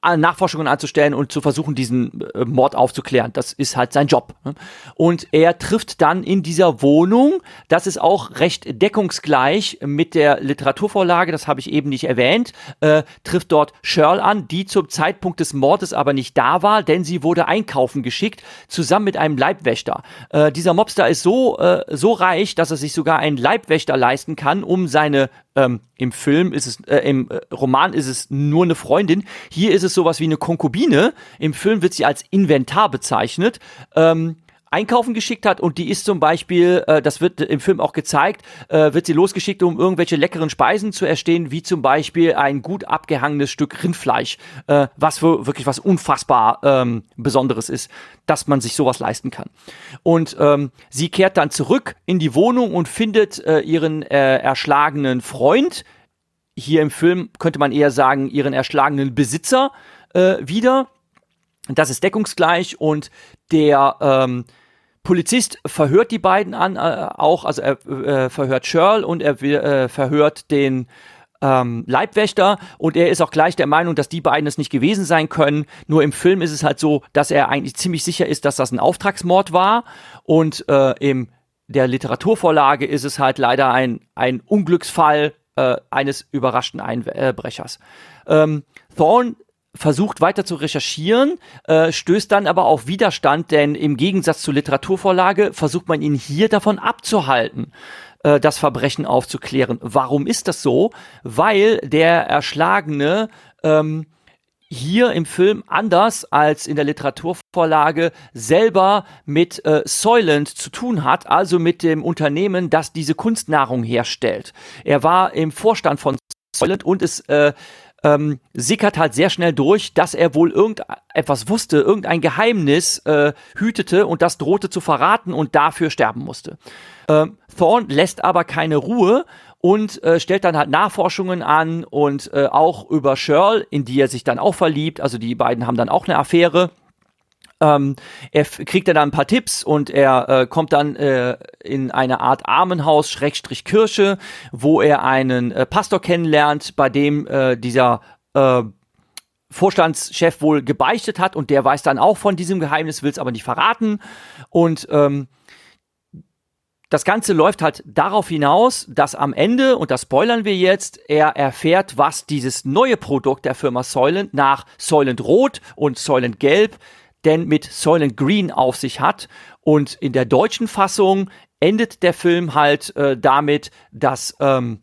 Nachforschungen anzustellen und zu versuchen, diesen äh, Mord aufzuklären. Das ist halt sein Job. ne? Und er trifft dann in dieser Wohnung, das ist auch recht deckungsgleich mit der Literaturvorlage, das habe ich eben nicht erwähnt, äh, trifft dort Shirl an, die zum Zeitpunkt des Mordes aber nicht da war, denn sie wurde einkaufen geschickt, zusammen mit einem Leibwächter. Äh, dieser Mobster ist so, äh, so reich, dass er sich sogar einen Leibwächter leisten kann, um seine ähm, im Film ist es, äh, im äh, Roman ist es nur eine Freundin. Hier ist es sowas wie eine Konkubine. Im Film wird sie als Inventar bezeichnet. Ähm, einkaufen geschickt hat und die ist zum Beispiel, äh, das wird im Film auch gezeigt, äh, wird sie losgeschickt, um irgendwelche leckeren Speisen zu erstehen, wie zum Beispiel ein gut abgehangenes Stück Rindfleisch, äh, was für wirklich was unfassbar ähm, Besonderes ist, dass man sich sowas leisten kann. Und ähm, sie kehrt dann zurück in die Wohnung und findet äh, ihren äh, erschlagenen Freund, hier im Film könnte man eher sagen, ihren erschlagenen Besitzer äh, wieder. Das ist deckungsgleich und der ähm, Polizist verhört die beiden an, äh, auch, also er äh, verhört Shirl und er äh, verhört den ähm, Leibwächter und er ist auch gleich der Meinung, dass die beiden es nicht gewesen sein können. Nur im Film ist es halt so, dass er eigentlich ziemlich sicher ist, dass das ein Auftragsmord war und äh, im der Literaturvorlage ist es halt leider ein, ein Unglücksfall äh, eines überraschten Einbrechers. Ähm, Thorne versucht weiter zu recherchieren, äh, stößt dann aber auf Widerstand, denn im Gegensatz zur Literaturvorlage versucht man ihn hier davon abzuhalten. äh, das Verbrechen aufzuklären. Warum ist das so? Weil der Erschlagene ähm, hier im Film anders als in der Literaturvorlage selber mit äh, Soylent zu tun hat, also mit dem Unternehmen, das diese Kunstnahrung herstellt. Er war im Vorstand von Soylent und es äh, ähm, sickert halt sehr schnell durch, dass er wohl irgendetwas wusste, irgendein Geheimnis äh, hütete und das drohte zu verraten und dafür sterben musste. Ähm, Thorn lässt aber keine Ruhe und äh, stellt dann halt Nachforschungen an und äh, auch über Shirl, in die er sich dann auch verliebt. Also die beiden haben dann auch eine Affäre. Ähm, er kriegt dann ein paar Tipps und er äh, kommt dann äh, in eine Art Armenhaus, Schrägstrich Kirche, wo er einen äh, Pastor kennenlernt, bei dem äh, dieser äh, Vorstandschef wohl gebeichtet hat und der weiß dann auch von diesem Geheimnis, will es aber nicht verraten. Und ähm, das Ganze läuft halt darauf hinaus, dass am Ende, und das spoilern wir jetzt, er erfährt, was dieses neue Produkt der Firma Soylent nach Soylent Rot und Soylent Gelb denn mit Soylent Green auf sich hat. Und in der deutschen Fassung endet der Film halt äh, damit, dass ähm,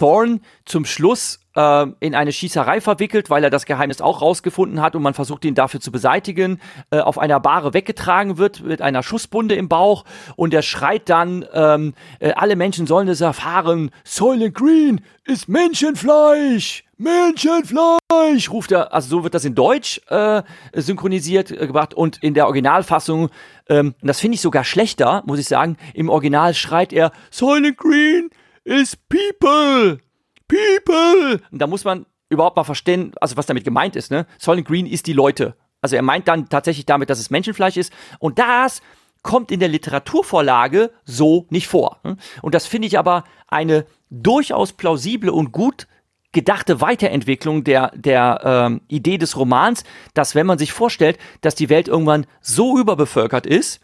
Thorn zum Schluss äh, in eine Schießerei verwickelt, weil er das Geheimnis auch rausgefunden hat und man versucht ihn dafür zu beseitigen, äh, auf einer Bahre weggetragen wird mit einer Schussbunde im Bauch und er schreit dann, ähm, äh, alle Menschen sollen es erfahren, Soylent Green ist Menschenfleisch! Menschenfleisch, ruft er, also so wird das in Deutsch äh, synchronisiert äh, gebracht und in der Originalfassung, ähm, das finde ich sogar schlechter, muss ich sagen, im Original schreit er, Silent Green is people, people. Und da muss man überhaupt mal verstehen, also was damit gemeint ist, ne? Silent Green ist die Leute. Also er meint dann tatsächlich damit, dass es Menschenfleisch ist und das kommt in der Literaturvorlage so nicht vor. Und das finde ich aber eine durchaus plausible und gut gedachte Weiterentwicklung der, der ähm, Idee des Romans, dass wenn man sich vorstellt, dass die Welt irgendwann so überbevölkert ist,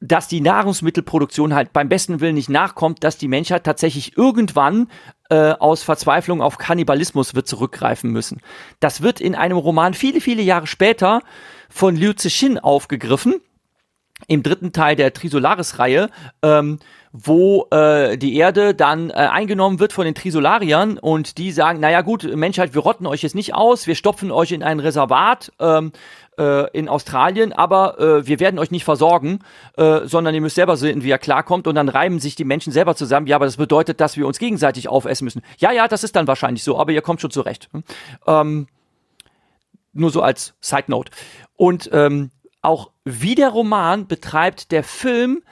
dass die Nahrungsmittelproduktion halt beim besten Willen nicht nachkommt, dass die Menschheit tatsächlich irgendwann äh, aus Verzweiflung auf Kannibalismus wird zurückgreifen müssen. Das wird in einem Roman viele, viele Jahre später von Liu Zixin aufgegriffen, im dritten Teil der Trisolaris-Reihe, ähm, wo äh, die Erde dann äh, eingenommen wird von den Trisolariern und die sagen, naja gut, Menschheit, wir rotten euch jetzt nicht aus, wir stopfen euch in ein Reservat ähm, äh, in Australien, aber äh, wir werden euch nicht versorgen, äh, sondern ihr müsst selber sehen, wie ihr klarkommt und dann reiben sich die Menschen selber zusammen. Ja, aber das bedeutet, dass wir uns gegenseitig aufessen müssen. Ja, ja, das ist dann wahrscheinlich so, aber ihr kommt schon zurecht. Ähm, nur so als Side Note. Und ähm, auch wie der Roman betreibt der Film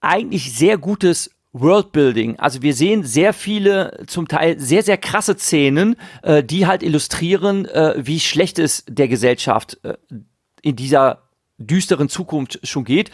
eigentlich sehr gutes Worldbuilding. Also wir sehen sehr viele, zum Teil sehr, sehr krasse Szenen, äh, die halt illustrieren, äh, wie schlecht es der Gesellschaft äh, in dieser düsteren Zukunft schon geht.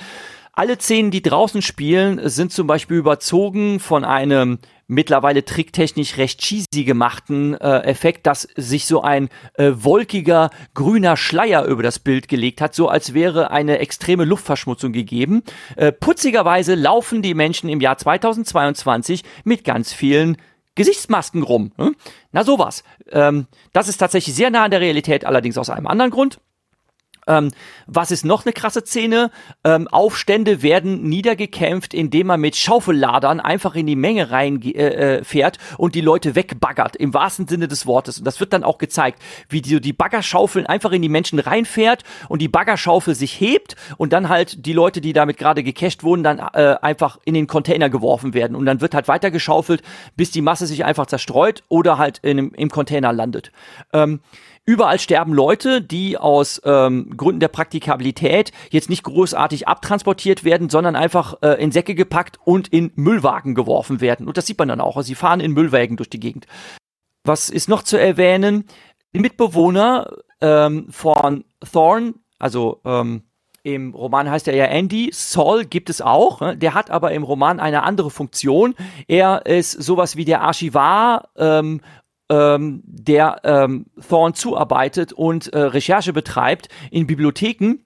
Alle Szenen, die draußen spielen, sind zum Beispiel überzogen von einem mittlerweile tricktechnisch recht cheesy gemachten äh, Effekt, dass sich so ein äh, wolkiger grüner Schleier über das Bild gelegt hat, so als wäre eine extreme Luftverschmutzung gegeben. Äh, putzigerweise laufen die Menschen im Jahr 2022 mit ganz vielen Gesichtsmasken rum. Hm? Na sowas. Ähm, das ist tatsächlich sehr nah an der Realität, allerdings aus einem anderen Grund. Ähm, was ist noch eine krasse Szene? Ähm, Aufstände werden niedergekämpft, indem man mit Schaufelladern einfach in die Menge rein äh, äh, und die Leute wegbaggert, im wahrsten Sinne des Wortes. Und das wird dann auch gezeigt, wie die, die Baggerschaufeln einfach in die Menschen reinfährt und die Baggerschaufel sich hebt und dann halt die Leute, die damit gerade gecasht wurden, dann äh, einfach in den Container geworfen werden. Und dann wird halt weiter geschaufelt, bis die Masse sich einfach zerstreut oder halt in, im Container landet. Ähm, Überall sterben Leute, die aus ähm, Gründen der Praktikabilität jetzt nicht großartig abtransportiert werden, sondern einfach äh, in Säcke gepackt und in Müllwagen geworfen werden. Und das sieht man dann auch. Also sie fahren in Müllwagen durch die Gegend. Was ist noch zu erwähnen? Die Mitbewohner ähm, von Thorn, also ähm, im Roman heißt er ja Andy. Saul gibt es auch. Ne? Der hat aber im Roman eine andere Funktion. Er ist sowas wie der Archivar ähm, ähm, der ähm, Thorn zuarbeitet und äh, Recherche betreibt in Bibliotheken.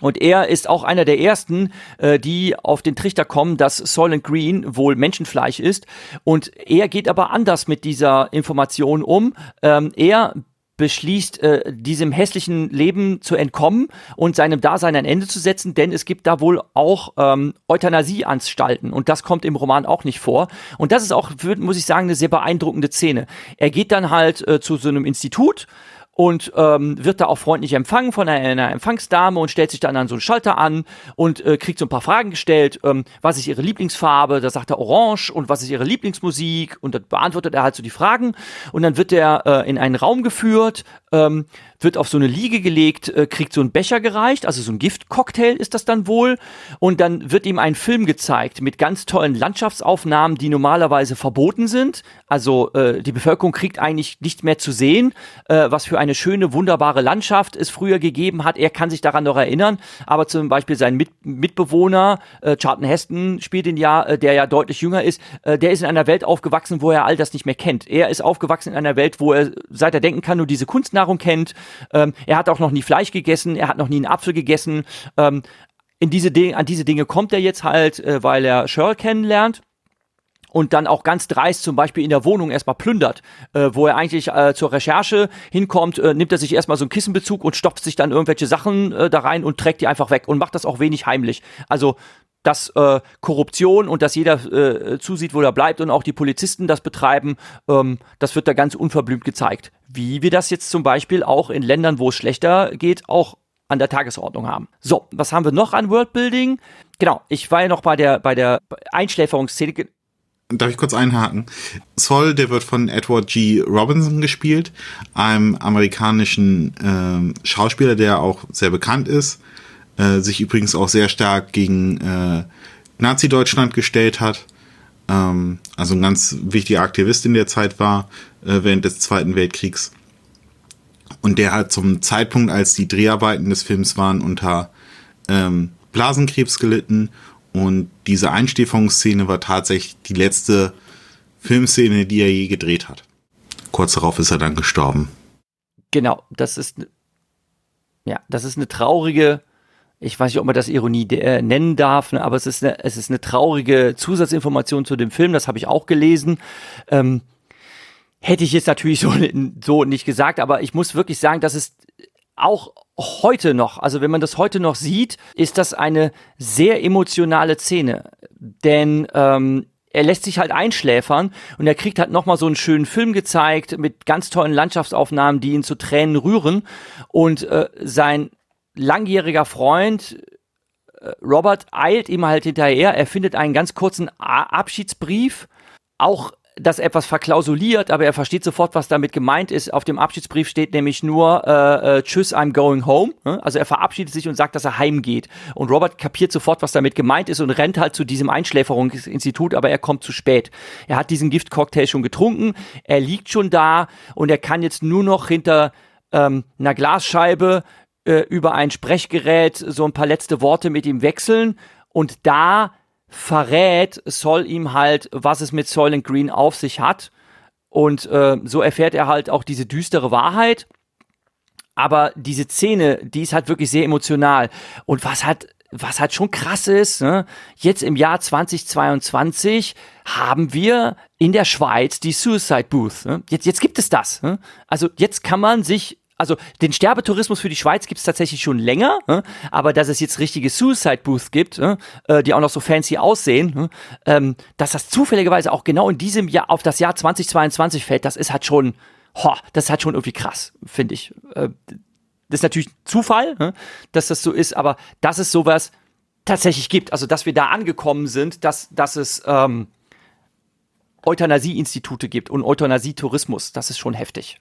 Und er ist auch einer der ersten, äh, die auf den Trichter kommen, dass Soylent Green wohl Menschenfleisch ist. Und er geht aber anders mit dieser Information um. Ähm, er beschließt, äh, diesem hässlichen Leben zu entkommen und seinem Dasein ein Ende zu setzen, denn es gibt da wohl auch ähm, Euthanasieanstalten und das kommt im Roman auch nicht vor. Und das ist auch, muss ich sagen, eine sehr beeindruckende Szene. Er geht dann halt äh, zu so einem Institut und ähm, wird da auch freundlich empfangen von einer, einer, Empfangsdame und stellt sich dann an so einen Schalter an und äh, kriegt so ein paar Fragen gestellt. Ähm, was ist ihre Lieblingsfarbe? Da sagt er Orange. Und was ist ihre Lieblingsmusik? Und dann beantwortet er halt so die Fragen. Und dann wird er äh, in einen Raum geführt, ähm, wird auf so eine Liege gelegt, äh, kriegt so einen Becher gereicht, also so ein Giftcocktail ist das dann wohl. Und dann wird ihm ein Film gezeigt mit ganz tollen Landschaftsaufnahmen, die normalerweise verboten sind. Also äh, die Bevölkerung kriegt eigentlich nicht mehr zu sehen, äh, was für eine schöne, wunderbare Landschaft es früher gegeben hat. Er kann sich daran noch erinnern, aber zum Beispiel sein Mit Mitbewohner, äh, Charlton Heston spielt ihn ja, äh, der ja deutlich jünger ist, äh, der ist in einer Welt aufgewachsen, wo er all das nicht mehr kennt. Er ist aufgewachsen in einer Welt, wo er, seit er denken kann, nur diese Kunstnahrung kennt. Ähm, er hat auch noch nie Fleisch gegessen, er hat noch nie einen Apfel gegessen. Ähm, in diese an diese Dinge kommt er jetzt halt, äh, weil er Shirl kennenlernt und dann auch ganz dreist zum Beispiel in der Wohnung erstmal plündert, äh, wo er eigentlich äh, zur Recherche hinkommt, äh, nimmt er sich erstmal so einen Kissenbezug und stopft sich dann irgendwelche Sachen äh, da rein und trägt die einfach weg und macht das auch wenig heimlich. Also dass äh, Korruption und dass jeder äh, zusieht, wo er bleibt und auch die Polizisten das betreiben, ähm, das wird da ganz unverblümt gezeigt. Wie wir das jetzt zum Beispiel auch in Ländern, wo es schlechter geht, auch an der Tagesordnung haben. So, was haben wir noch an Worldbuilding? Genau, ich war ja noch bei der, bei der Einschläferungsszene. Darf ich kurz einhaken? Sol, der wird von Edward G. Robinson gespielt, einem amerikanischen äh, Schauspieler, der auch sehr bekannt ist äh, sich übrigens auch sehr stark gegen äh, Nazi-Deutschland gestellt hat. Ähm, also ein ganz wichtiger Aktivist in der Zeit war, äh, während des Zweiten Weltkriegs. Und der hat zum Zeitpunkt, als die Dreharbeiten des Films waren, unter ähm, Blasenkrebs gelitten. Und diese Einstiefelungsszene war tatsächlich die letzte Filmszene, die er je gedreht hat. Kurz darauf ist er dann gestorben. Genau, das ist ja, das ist eine traurige ich weiß nicht, ob man das Ironie äh, nennen darf, ne, aber es ist, eine, es ist eine traurige Zusatzinformation zu dem Film, das habe ich auch gelesen. Ähm, hätte ich jetzt natürlich so, so nicht gesagt, aber ich muss wirklich sagen, dass es auch heute noch, also wenn man das heute noch sieht, ist das eine sehr emotionale Szene. Denn ähm, er lässt sich halt einschläfern und er kriegt halt nochmal so einen schönen Film gezeigt mit ganz tollen Landschaftsaufnahmen, die ihn zu Tränen rühren. Und äh, sein langjähriger Freund äh, Robert eilt ihm halt hinterher. Er findet einen ganz kurzen Abschiedsbrief, auch das etwas verklausuliert, aber er versteht sofort, was damit gemeint ist. Auf dem Abschiedsbrief steht nämlich nur äh, äh, Tschüss, I'm going home. Ne? Also er verabschiedet sich und sagt, dass er heimgeht. Und Robert kapiert sofort, was damit gemeint ist und rennt halt zu diesem Einschläferungsinstitut, aber er kommt zu spät. Er hat diesen Giftcocktail schon getrunken, er liegt schon da und er kann jetzt nur noch hinter ähm, einer Glasscheibe äh, über ein Sprechgerät so ein paar letzte Worte mit ihm wechseln und da verrät Sol ihm halt, was es mit Soylent Green auf sich hat. Und äh, so erfährt er halt auch diese düstere Wahrheit. Aber diese Szene, die ist halt wirklich sehr emotional. Und was hat was halt schon krass ist, ne? jetzt im Jahr 2022 haben wir in der Schweiz die Suicide Booth. Ne? Jetzt, jetzt gibt es das. Ne? Also jetzt kann man sich also den Sterbetourismus für die Schweiz gibt es tatsächlich schon länger, ne? aber dass es jetzt richtige Suicide Booths gibt, ne? äh, die auch noch so fancy aussehen, ne? ähm, dass das zufälligerweise auch genau in diesem Jahr auf das Jahr 2022 fällt, das ist halt schon, ho, das halt schon irgendwie krass, finde ich. Äh, das ist natürlich Zufall, ne? dass das so ist, aber dass es sowas tatsächlich gibt, also dass wir da angekommen sind, dass, dass es ähm, Euthanasie-Institute gibt und Euthanasie-Tourismus, das ist schon heftig.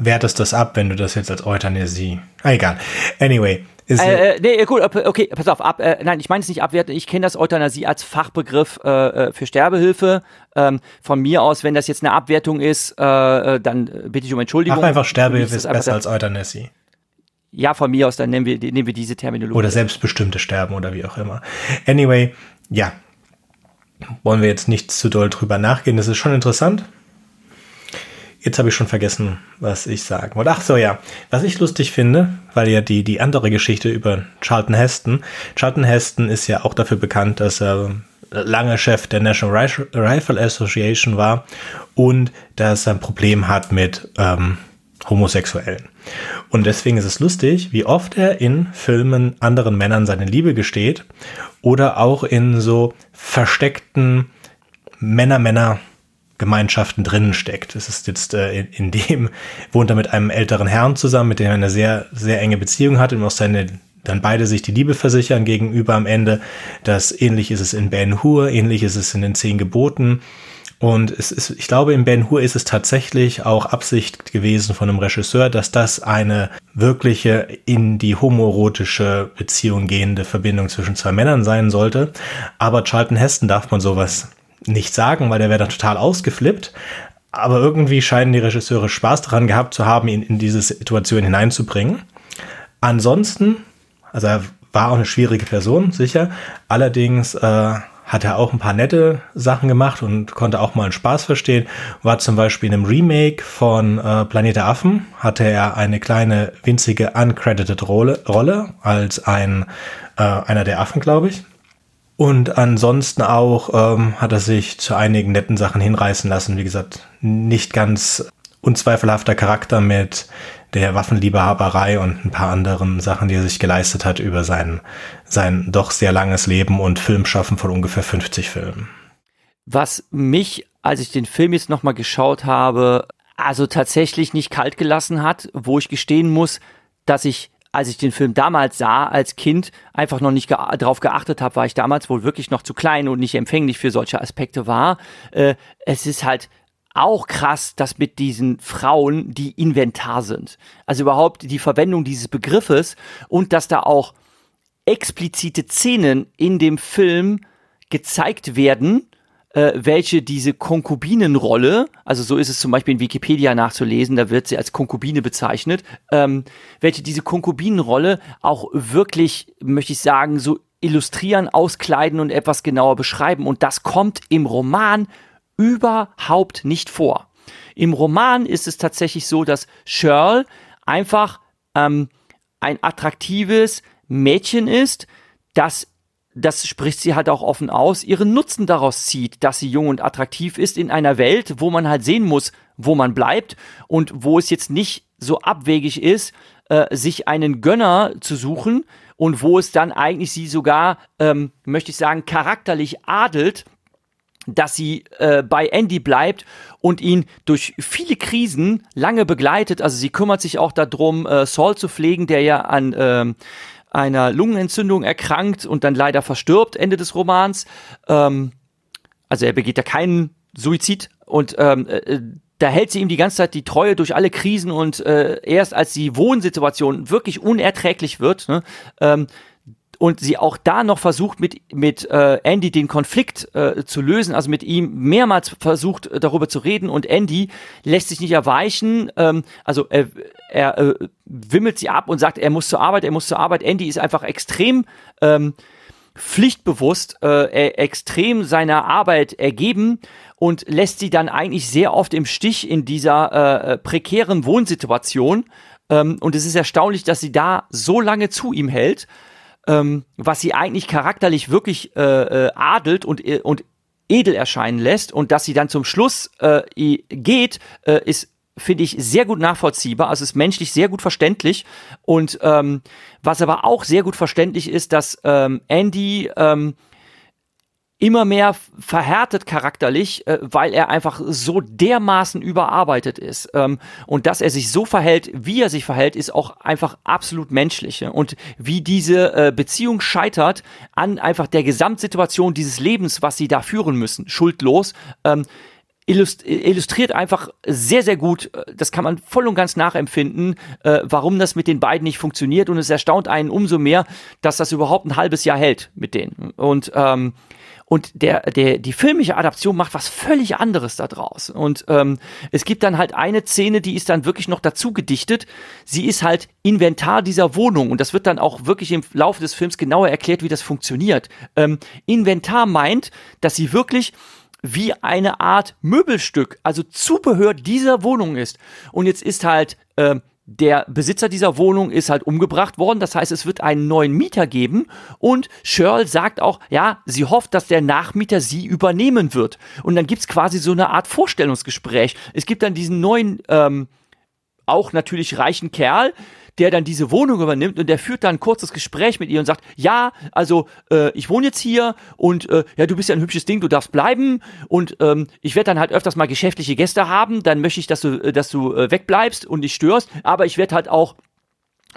Wertest das ab, wenn du das jetzt als Euthanasie. Ah, egal. Anyway. Ist äh, äh, nee, gut, okay, pass auf, ab, äh, nein, ich meine es nicht abwerten, ich kenne das Euthanasie als Fachbegriff äh, äh, für Sterbehilfe. Ähm, von mir aus, wenn das jetzt eine Abwertung ist, äh, äh dann bitte ich um Entschuldigung. Mach einfach Sterbehilfe ist besser als Euthanasie. Ja, von mir aus, dann nehmen wir, nehmen wir diese Terminologie. Oder selbstbestimmte Sterben oder wie auch immer. Anyway, ja. Wollen wir jetzt nicht zu doll drüber nachgehen, das ist schon interessant. Jetzt habe ich schon vergessen, was ich sagen wollte. Ach so, ja. Was ich lustig finde, weil ja die, die andere Geschichte über Charlton Heston. Charlton Heston ist ja auch dafür bekannt, dass er lange Chef der National Rifle Association war und dass er ein Problem hat mit ähm, Homosexuellen. Und deswegen ist es lustig, wie oft er in Filmen anderen Männern seine Liebe gesteht oder auch in so versteckten Männer-Männer Gemeinschaften drinnen steckt. Es ist jetzt äh, in, dem wohnt er mit einem älteren Herrn zusammen, mit dem er eine sehr sehr enge Beziehung hat und auch seine dann beide sich die Liebe versichern gegenüber am Ende. Das ähnlich ist es in Ben Hur, ähnlich ist es in den Zehn Geboten. Und es ist, ich glaube, in Ben Hur ist es tatsächlich auch Absicht gewesen von einem Regisseur, dass das eine wirkliche in die homoerotische Beziehung gehende Verbindung zwischen zwei Männern sein sollte. Aber Charlton Heston darf man sowas nicht sagen, weil der wäre dann total ausgeflippt. Aber irgendwie scheinen die Regisseure Spaß daran gehabt zu haben, ihn in diese Situation hineinzubringen. Ansonsten, also er war auch eine schwierige Person, sicher. Allerdings äh, hat er auch ein paar nette Sachen gemacht und konnte auch mal einen Spaß verstehen. War zum Beispiel in einem Remake von äh, Planet der Affen, hatte er eine kleine, winzige, uncredited Rolle, Rolle als ein, äh, einer der Affen, glaube ich. Und ansonsten auch ähm, hat er sich zu einigen netten Sachen hinreißen lassen. Wie gesagt, nicht ganz unzweifelhafter Charakter mit der Waffenliebhaberei und ein paar anderen Sachen, die er sich geleistet hat über sein, sein doch sehr langes Leben und Filmschaffen von ungefähr 50 Filmen. Was mich, als ich den Film jetzt nochmal geschaut habe, also tatsächlich nicht kalt gelassen hat, wo ich gestehen muss, dass ich als ich den Film damals sah, als Kind, einfach noch nicht ge darauf geachtet habe, weil ich damals wohl wirklich noch zu klein und nicht empfänglich für solche Aspekte war. Äh, es ist halt auch krass, dass mit diesen Frauen, die Inventar sind. Also überhaupt die Verwendung dieses Begriffes und dass da auch explizite Szenen in dem Film gezeigt werden, äh, welche diese Konkubinenrolle, also so ist es zum Beispiel in Wikipedia nachzulesen, da wird sie als Konkubine bezeichnet, ähm, welche diese Konkubinenrolle auch wirklich, möchte ich sagen, so illustrieren, auskleiden und etwas genauer beschreiben. Und das kommt im Roman überhaupt nicht vor. Im Roman ist es tatsächlich so, dass Shirl einfach ähm, ein attraktives Mädchen ist, das das spricht sie halt auch offen aus, ihren Nutzen daraus zieht, dass sie jung und attraktiv ist in einer Welt, wo man halt sehen muss, wo man bleibt und wo es jetzt nicht so abwegig ist, äh, sich einen Gönner zu suchen und wo es dann eigentlich sie sogar, ähm, möchte ich sagen, charakterlich adelt, dass sie äh, bei Andy bleibt und ihn durch viele Krisen lange begleitet. Also sie kümmert sich auch darum, äh, Saul zu pflegen, der ja an äh, einer Lungenentzündung erkrankt und dann leider verstirbt Ende des Romans. Ähm, also er begeht ja keinen Suizid und ähm, äh, da hält sie ihm die ganze Zeit die Treue durch alle Krisen und äh, erst als die Wohnsituation wirklich unerträglich wird, ne, ähm, und sie auch da noch versucht mit mit äh, Andy den Konflikt äh, zu lösen, also mit ihm mehrmals versucht äh, darüber zu reden und Andy lässt sich nicht erweichen, ähm, also er, er äh, wimmelt sie ab und sagt, er muss zur Arbeit, er muss zur Arbeit. Andy ist einfach extrem ähm, pflichtbewusst, äh, extrem seiner Arbeit ergeben und lässt sie dann eigentlich sehr oft im Stich in dieser äh, äh prekären Wohnsituation. Ähm, und es ist erstaunlich, dass sie da so lange zu ihm hält ähm, was sie eigentlich charakterlich wirklich äh, äh, adelt und, äh, und edel erscheinen lässt und dass sie dann zum Schluss äh, geht, äh, ist finde ich sehr gut nachvollziehbar, also ist menschlich sehr gut verständlich. Und ähm, was aber auch sehr gut verständlich ist, dass ähm, Andy ähm, immer mehr verhärtet charakterlich, äh, weil er einfach so dermaßen überarbeitet ist. Ähm, und dass er sich so verhält, wie er sich verhält, ist auch einfach absolut menschlich. Und wie diese äh, Beziehung scheitert an einfach der Gesamtsituation dieses Lebens, was sie da führen müssen, schuldlos. Ähm, illustriert einfach sehr, sehr gut, äh, das kann man voll und ganz nachempfinden, äh, warum das mit den beiden nicht funktioniert. Und es erstaunt einen umso mehr, dass das überhaupt ein halbes Jahr hält mit denen. Und ähm, und der, der, die filmische Adaption macht was völlig anderes da draus. Und ähm, es gibt dann halt eine Szene, die ist dann wirklich noch dazu gedichtet. Sie ist halt Inventar dieser Wohnung. Und das wird dann auch wirklich im Laufe des Films genauer erklärt, wie das funktioniert. Ähm, Inventar meint, dass sie wirklich wie eine Art Möbelstück, also Zubehör dieser Wohnung ist. Und jetzt ist halt äh, der Besitzer dieser Wohnung ist halt umgebracht worden. Das heißt, es wird einen neuen Mieter geben. Und Shirl sagt auch, ja, sie hofft, dass der Nachmieter sie übernehmen wird. Und dann gibt's quasi so eine Art Vorstellungsgespräch. Es gibt dann diesen neuen ähm, auch natürlich reichen Kerl, der dann diese Wohnung übernimmt und der führt dann ein kurzes Gespräch mit ihr und sagt, ja, also äh, ich wohne jetzt hier und äh, ja, du bist ja ein hübsches Ding, du darfst bleiben und ähm, ich werde dann halt öfters mal geschäftliche Gäste haben, dann möchte ich, dass du, äh, dass du äh, wegbleibst und nicht störst, aber ich werde halt auch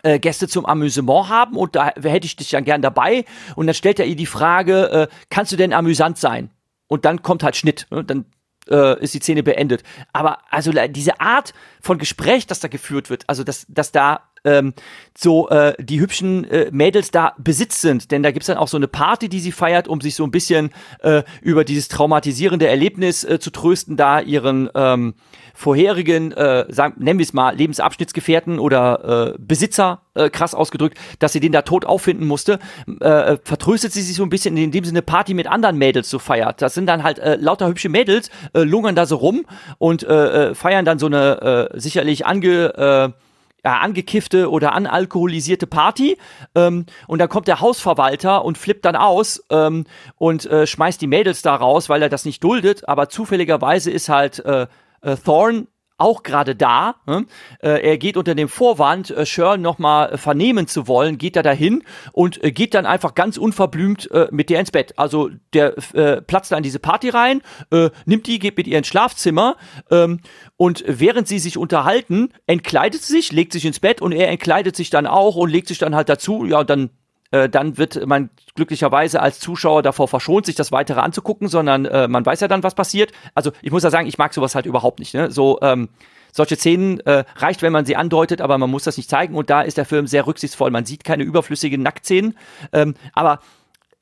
äh, Gäste zum Amüsement haben und da hätte ich dich dann gern dabei und dann stellt er ihr die Frage, äh, kannst du denn amüsant sein? Und dann kommt halt Schnitt, ne? dann äh, ist die Szene beendet. Aber also diese Art von Gespräch, das da geführt wird, also dass, dass da ähm, so äh, die hübschen äh, Mädels da Besitz sind. Denn da gibt's dann auch so eine Party, die sie feiert, um sich so ein bisschen äh, über dieses traumatisierende Erlebnis äh, zu trösten, da ihren ähm, vorherigen, äh, sagen, nennen wir es mal, Lebensabschnittsgefährten oder äh, Besitzer, äh, krass ausgedrückt, dass sie den da tot auffinden musste, äh, vertröstet sie sich so ein bisschen, indem sie eine Party mit anderen Mädels so feiert. Das sind dann halt äh, lauter hübsche Mädels, äh, lungern da so rum und äh, äh feiern dann so eine äh, sicherlich ange... Äh, ja, angekiffte oder analkoholisierte Party ähm, und dann kommt der Hausverwalter und flippt dann aus ähm, und äh, schmeißt die Mädels da raus, weil er das nicht duldet, aber zufälligerweise ist halt äh, äh, Thorn auch gerade da. Ne? Äh, er geht unter dem Vorwand, äh, Shirl nochmal äh, vernehmen zu wollen, geht er dahin und äh, geht dann einfach ganz unverblümt äh, mit der ins Bett. Also der äh, platzt da in diese Party rein, äh, nimmt die, geht mit ihr ins Schlafzimmer ähm, und während sie sich unterhalten, entkleidet sie sich, legt sich ins Bett und er entkleidet sich dann auch und legt sich dann halt dazu. Ja, und dann äh, dann wird man glücklicherweise als Zuschauer davor verschont, sich das weitere anzugucken, sondern äh, man weiß ja dann, was passiert. Also ich muss ja sagen, ich mag sowas halt überhaupt nicht. Ne? So ähm, solche Szenen äh, reicht, wenn man sie andeutet, aber man muss das nicht zeigen. Und da ist der Film sehr rücksichtsvoll. Man sieht keine überflüssigen Nacktszenen. Ähm, aber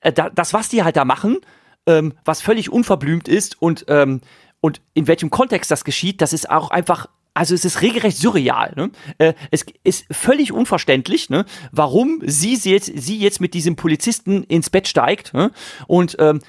äh, da, das, was die halt da machen, ähm, was völlig unverblümt ist und ähm, und in welchem Kontext das geschieht, das ist auch einfach also es ist regelrecht surreal. Ne? Äh, es ist völlig unverständlich, ne? warum sie jetzt, sie jetzt mit diesem Polizisten ins Bett steigt ne? und ähm,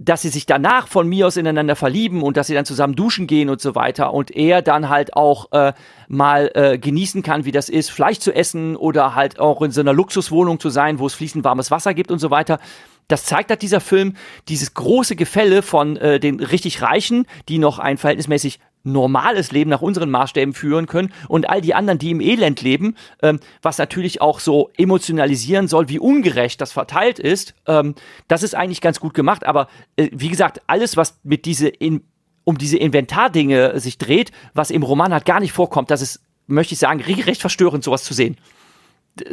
dass sie sich danach von mir aus ineinander verlieben und dass sie dann zusammen duschen gehen und so weiter und er dann halt auch äh, mal äh, genießen kann, wie das ist, Fleisch zu essen oder halt auch in so einer Luxuswohnung zu sein, wo es fließend warmes Wasser gibt und so weiter. Das zeigt halt dieser Film, dieses große Gefälle von äh, den richtig Reichen, die noch ein verhältnismäßig normales Leben nach unseren Maßstäben führen können und all die anderen, die im Elend leben, ähm, was natürlich auch so emotionalisieren soll, wie ungerecht das verteilt ist, ähm, das ist eigentlich ganz gut gemacht. Aber äh, wie gesagt, alles, was mit diese in, um diese Inventardinge sich dreht, was im Roman halt gar nicht vorkommt, das ist, möchte ich sagen, recht verstörend, sowas zu sehen.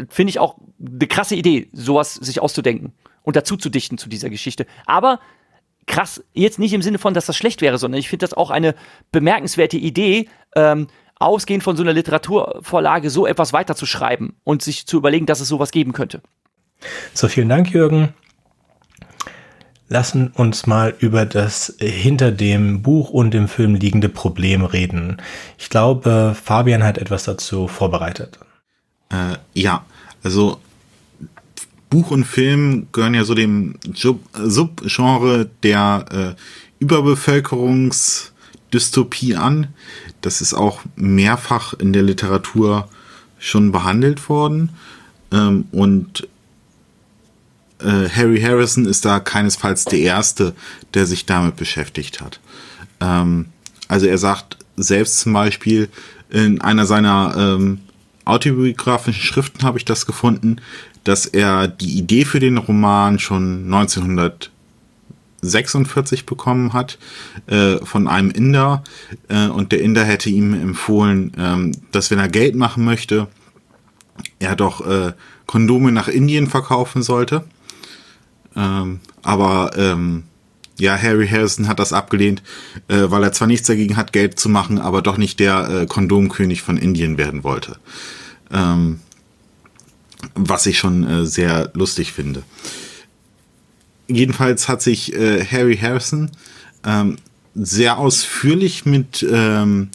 Finde ich auch eine krasse Idee, sowas sich auszudenken und dazu zu dichten zu dieser Geschichte. Aber krass, jetzt nicht im Sinne von, dass das schlecht wäre, sondern ich finde das auch eine bemerkenswerte Idee, ähm, ausgehend von so einer Literaturvorlage so etwas weiterzuschreiben und sich zu überlegen, dass es sowas geben könnte. So, vielen Dank, Jürgen. Lassen uns mal über das hinter dem Buch und dem Film liegende Problem reden. Ich glaube, Fabian hat etwas dazu vorbereitet. Äh, ja, also Buch und Film gehören ja so dem Subgenre der äh, Überbevölkerungsdystopie an. Das ist auch mehrfach in der Literatur schon behandelt worden. Ähm, und äh, Harry Harrison ist da keinesfalls der Erste, der sich damit beschäftigt hat. Ähm, also er sagt selbst zum Beispiel in einer seiner ähm, autobiografischen Schriften habe ich das gefunden, dass er die Idee für den Roman schon 1946 bekommen hat äh, von einem Inder äh, und der Inder hätte ihm empfohlen, ähm, dass wenn er Geld machen möchte, er doch äh, Kondome nach Indien verkaufen sollte. Ähm, aber ähm, ja, Harry Harrison hat das abgelehnt, äh, weil er zwar nichts dagegen hat, Geld zu machen, aber doch nicht der äh, Kondomkönig von Indien werden wollte. Ähm, was ich schon äh, sehr lustig finde. Jedenfalls hat sich äh, Harry Harrison ähm, sehr ausführlich mit ähm,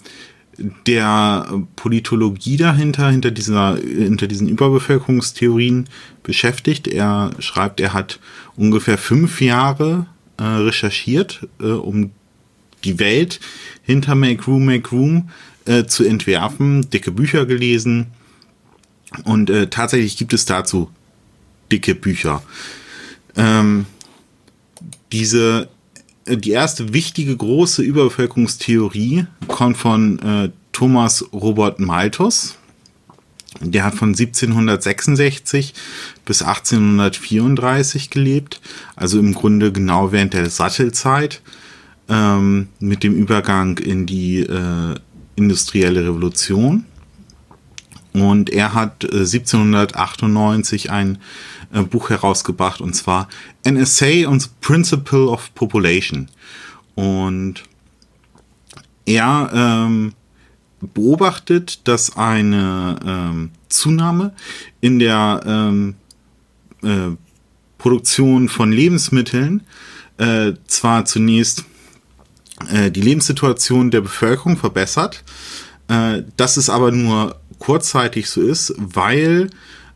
der Politologie dahinter, hinter dieser, hinter diesen Überbevölkerungstheorien beschäftigt. Er schreibt, er hat ungefähr fünf Jahre äh, recherchiert, äh, um die Welt hinter Make Room, Make Room äh, zu entwerfen, dicke Bücher gelesen, und äh, tatsächlich gibt es dazu dicke Bücher. Ähm, diese, äh, die erste wichtige große Überbevölkerungstheorie kommt von äh, Thomas Robert Malthus. Der hat von 1766 bis 1834 gelebt, also im Grunde genau während der Sattelzeit ähm, mit dem Übergang in die äh, industrielle Revolution. Und er hat äh, 1798 ein äh, Buch herausgebracht und zwar An Essay on the Principle of Population. Und er ähm, beobachtet, dass eine ähm, Zunahme in der ähm, äh, Produktion von Lebensmitteln äh, zwar zunächst äh, die Lebenssituation der Bevölkerung verbessert, äh, dass es aber nur kurzzeitig so ist, weil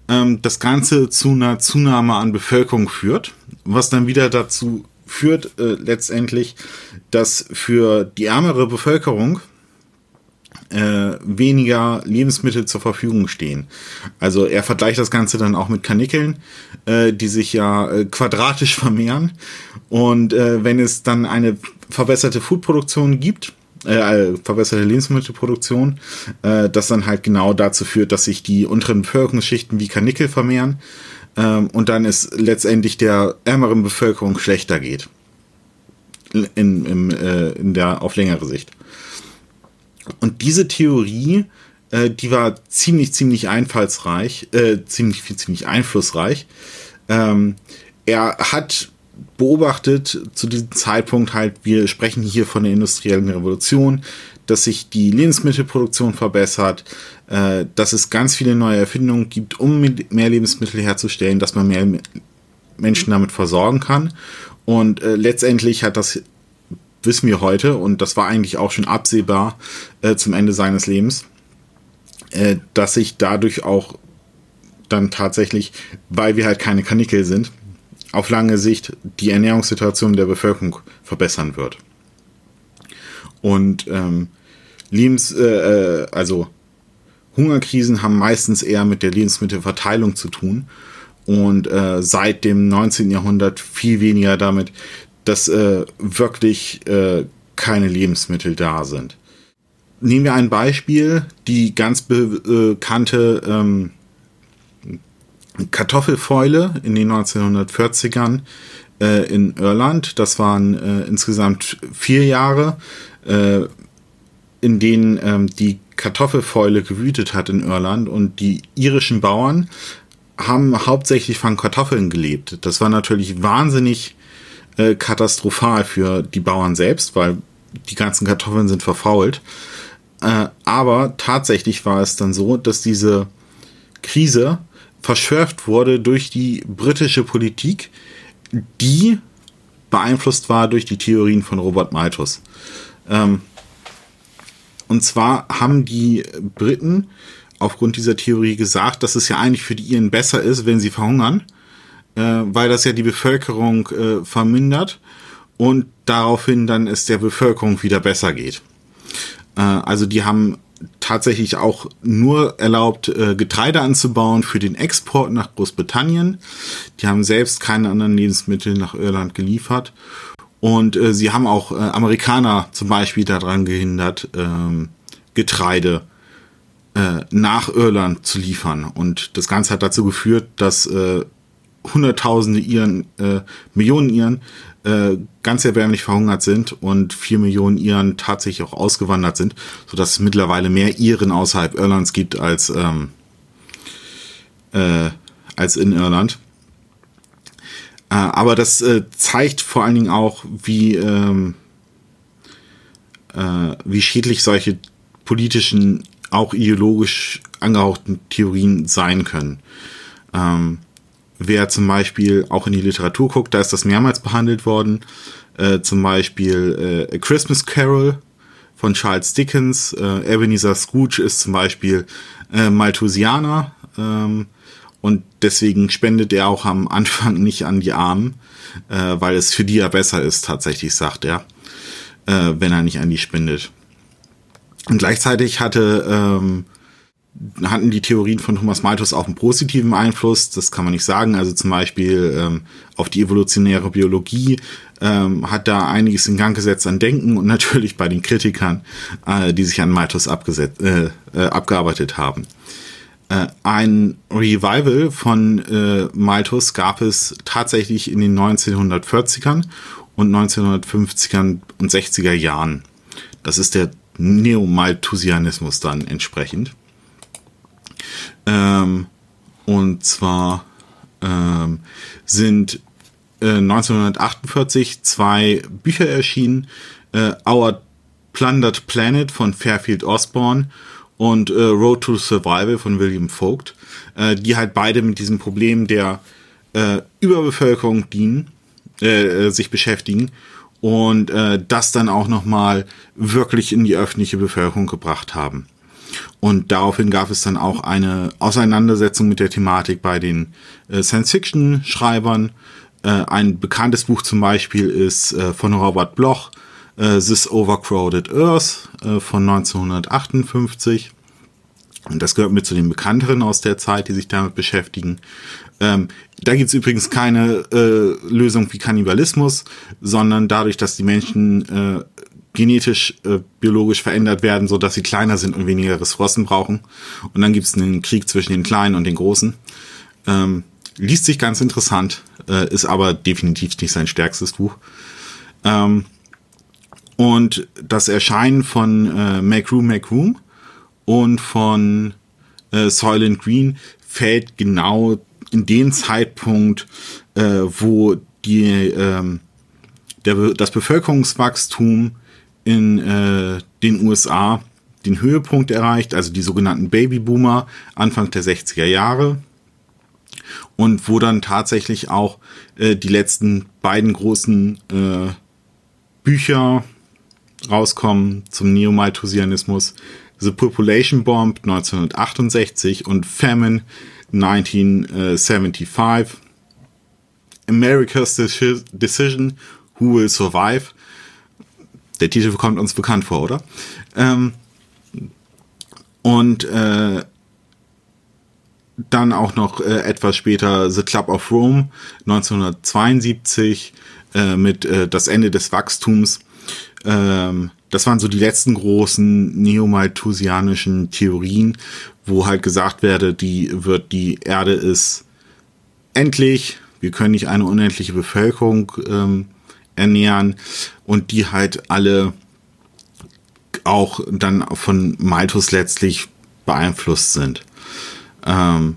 ähm, das Ganze zu einer Zunahme an Bevölkerung führt, was dann wieder dazu führt äh, letztendlich, dass für die ärmere Bevölkerung äh, weniger Lebensmittel zur Verfügung stehen. Also er vergleicht das Ganze dann auch mit Kanickeln, äh, die sich ja äh, quadratisch vermehren. Und äh, wenn es dann eine verbesserte Foodproduktion gibt, äh, verbesserte Lebensmittelproduktion, äh, das dann halt genau dazu führt, dass sich die unteren Bevölkerungsschichten wie Kanickel vermehren ähm, und dann es letztendlich der ärmeren Bevölkerung schlechter geht. In, in, äh, in der auf längere Sicht. Und diese Theorie, äh, die war ziemlich, ziemlich einfallsreich, äh, ziemlich, ziemlich einflussreich. Ähm, er hat beobachtet zu diesem Zeitpunkt halt, wir sprechen hier von der industriellen Revolution, dass sich die Lebensmittelproduktion verbessert, äh, dass es ganz viele neue Erfindungen gibt, um mehr Lebensmittel herzustellen, dass man mehr Menschen damit versorgen kann. Und äh, letztendlich hat das, wissen wir heute, und das war eigentlich auch schon absehbar äh, zum Ende seines Lebens, äh, dass sich dadurch auch dann tatsächlich, weil wir halt keine Kanickel sind, auf lange Sicht die Ernährungssituation der Bevölkerung verbessern wird. Und ähm, Lebens, äh, äh, also Hungerkrisen haben meistens eher mit der Lebensmittelverteilung zu tun und äh, seit dem 19. Jahrhundert viel weniger damit, dass äh, wirklich äh, keine Lebensmittel da sind. Nehmen wir ein Beispiel, die ganz bekannte ähm, Kartoffelfäule in den 1940ern äh, in Irland. Das waren äh, insgesamt vier Jahre, äh, in denen ähm, die Kartoffelfäule gewütet hat in Irland und die irischen Bauern haben hauptsächlich von Kartoffeln gelebt. Das war natürlich wahnsinnig äh, katastrophal für die Bauern selbst, weil die ganzen Kartoffeln sind verfault. Äh, aber tatsächlich war es dann so, dass diese Krise verschärft wurde durch die britische Politik, die beeinflusst war durch die Theorien von Robert Malthus. Ähm, und zwar haben die Briten aufgrund dieser Theorie gesagt, dass es ja eigentlich für die Iren besser ist, wenn sie verhungern, äh, weil das ja die Bevölkerung äh, vermindert und daraufhin dann es der Bevölkerung wieder besser geht. Äh, also die haben tatsächlich auch nur erlaubt, äh, Getreide anzubauen für den Export nach Großbritannien. Die haben selbst keine anderen Lebensmittel nach Irland geliefert. Und äh, sie haben auch äh, Amerikaner zum Beispiel daran gehindert, ähm, Getreide nach Irland zu liefern. Und das Ganze hat dazu geführt, dass Hunderttausende Iren, Millionen Iren äh, ganz erbärmlich verhungert sind und vier Millionen Iren tatsächlich auch ausgewandert sind, sodass es mittlerweile mehr Iren außerhalb Irlands gibt als, ähm, äh, als in Irland. Äh, aber das äh, zeigt vor allen Dingen auch, wie, ähm, äh, wie schädlich solche politischen, auch ideologisch angehauchten Theorien sein können. Ähm, wer zum Beispiel auch in die Literatur guckt, da ist das mehrmals behandelt worden. Äh, zum Beispiel äh, A Christmas Carol von Charles Dickens. Äh, Ebenezer Scrooge ist zum Beispiel äh, Malthusianer. Ähm, und deswegen spendet er auch am Anfang nicht an die Armen, äh, weil es für die ja besser ist, tatsächlich, sagt er, äh, wenn er nicht an die spendet. Und gleichzeitig hatte ähm, hatten die Theorien von Thomas Malthus auch einen positiven Einfluss. Das kann man nicht sagen. Also zum Beispiel ähm, auf die evolutionäre Biologie ähm, hat da einiges in Gang gesetzt an Denken und natürlich bei den Kritikern, äh, die sich an Malthus abgesetzt, äh, äh, abgearbeitet haben. Äh, ein Revival von äh, Malthus gab es tatsächlich in den 1940ern und 1950ern und 60er Jahren. Das ist der Neomalthusianismus dann entsprechend. Ähm, und zwar ähm, sind äh, 1948 zwei Bücher erschienen. Äh, Our Plundered Planet von Fairfield Osborne und äh, Road to Survival von William Vogt, äh, die halt beide mit diesem Problem der äh, Überbevölkerung dienen, äh, sich beschäftigen und das dann auch nochmal wirklich in die öffentliche Bevölkerung gebracht haben. Und daraufhin gab es dann auch eine Auseinandersetzung mit der Thematik bei den äh, Science-Fiction-Schreibern. Äh, ein bekanntes Buch zum Beispiel ist äh, von Robert Bloch, äh, This Overcrowded Earth äh, von 1958. Und das gehört mit zu den bekannteren aus der Zeit, die sich damit beschäftigen. Ähm, da gibt es übrigens keine äh, Lösung wie Kannibalismus, sondern dadurch, dass die Menschen genetisch, äh, biologisch verändert werden, so dass sie kleiner sind und weniger Ressourcen brauchen. Und dann gibt es einen Krieg zwischen den Kleinen und den Großen. Ähm, liest sich ganz interessant, äh, ist aber definitiv nicht sein stärkstes Buch. Ähm, und das Erscheinen von äh, Make Room, Make Room und von äh, Soylent Green fällt genau in den Zeitpunkt, äh, wo die, ähm, der, das Bevölkerungswachstum in äh, den USA den Höhepunkt erreicht, also die sogenannten Babyboomer Anfang der 60er Jahre und wo dann tatsächlich auch äh, die letzten beiden großen äh, Bücher rauskommen zum Neomalthusianismus. The Population Bomb 1968 und Famine 1975. America's Decision, Who Will Survive der Titel kommt uns bekannt vor, oder? Ähm, und äh, dann auch noch äh, etwas später The Club of Rome 1972 äh, mit äh, Das Ende des Wachstums. Ähm, das waren so die letzten großen neomalthusianischen Theorien, wo halt gesagt werde, die wird die Erde ist endlich, wir können nicht eine unendliche Bevölkerung ähm, ernähren und die halt alle auch dann von Malthus letztlich beeinflusst sind. Ähm,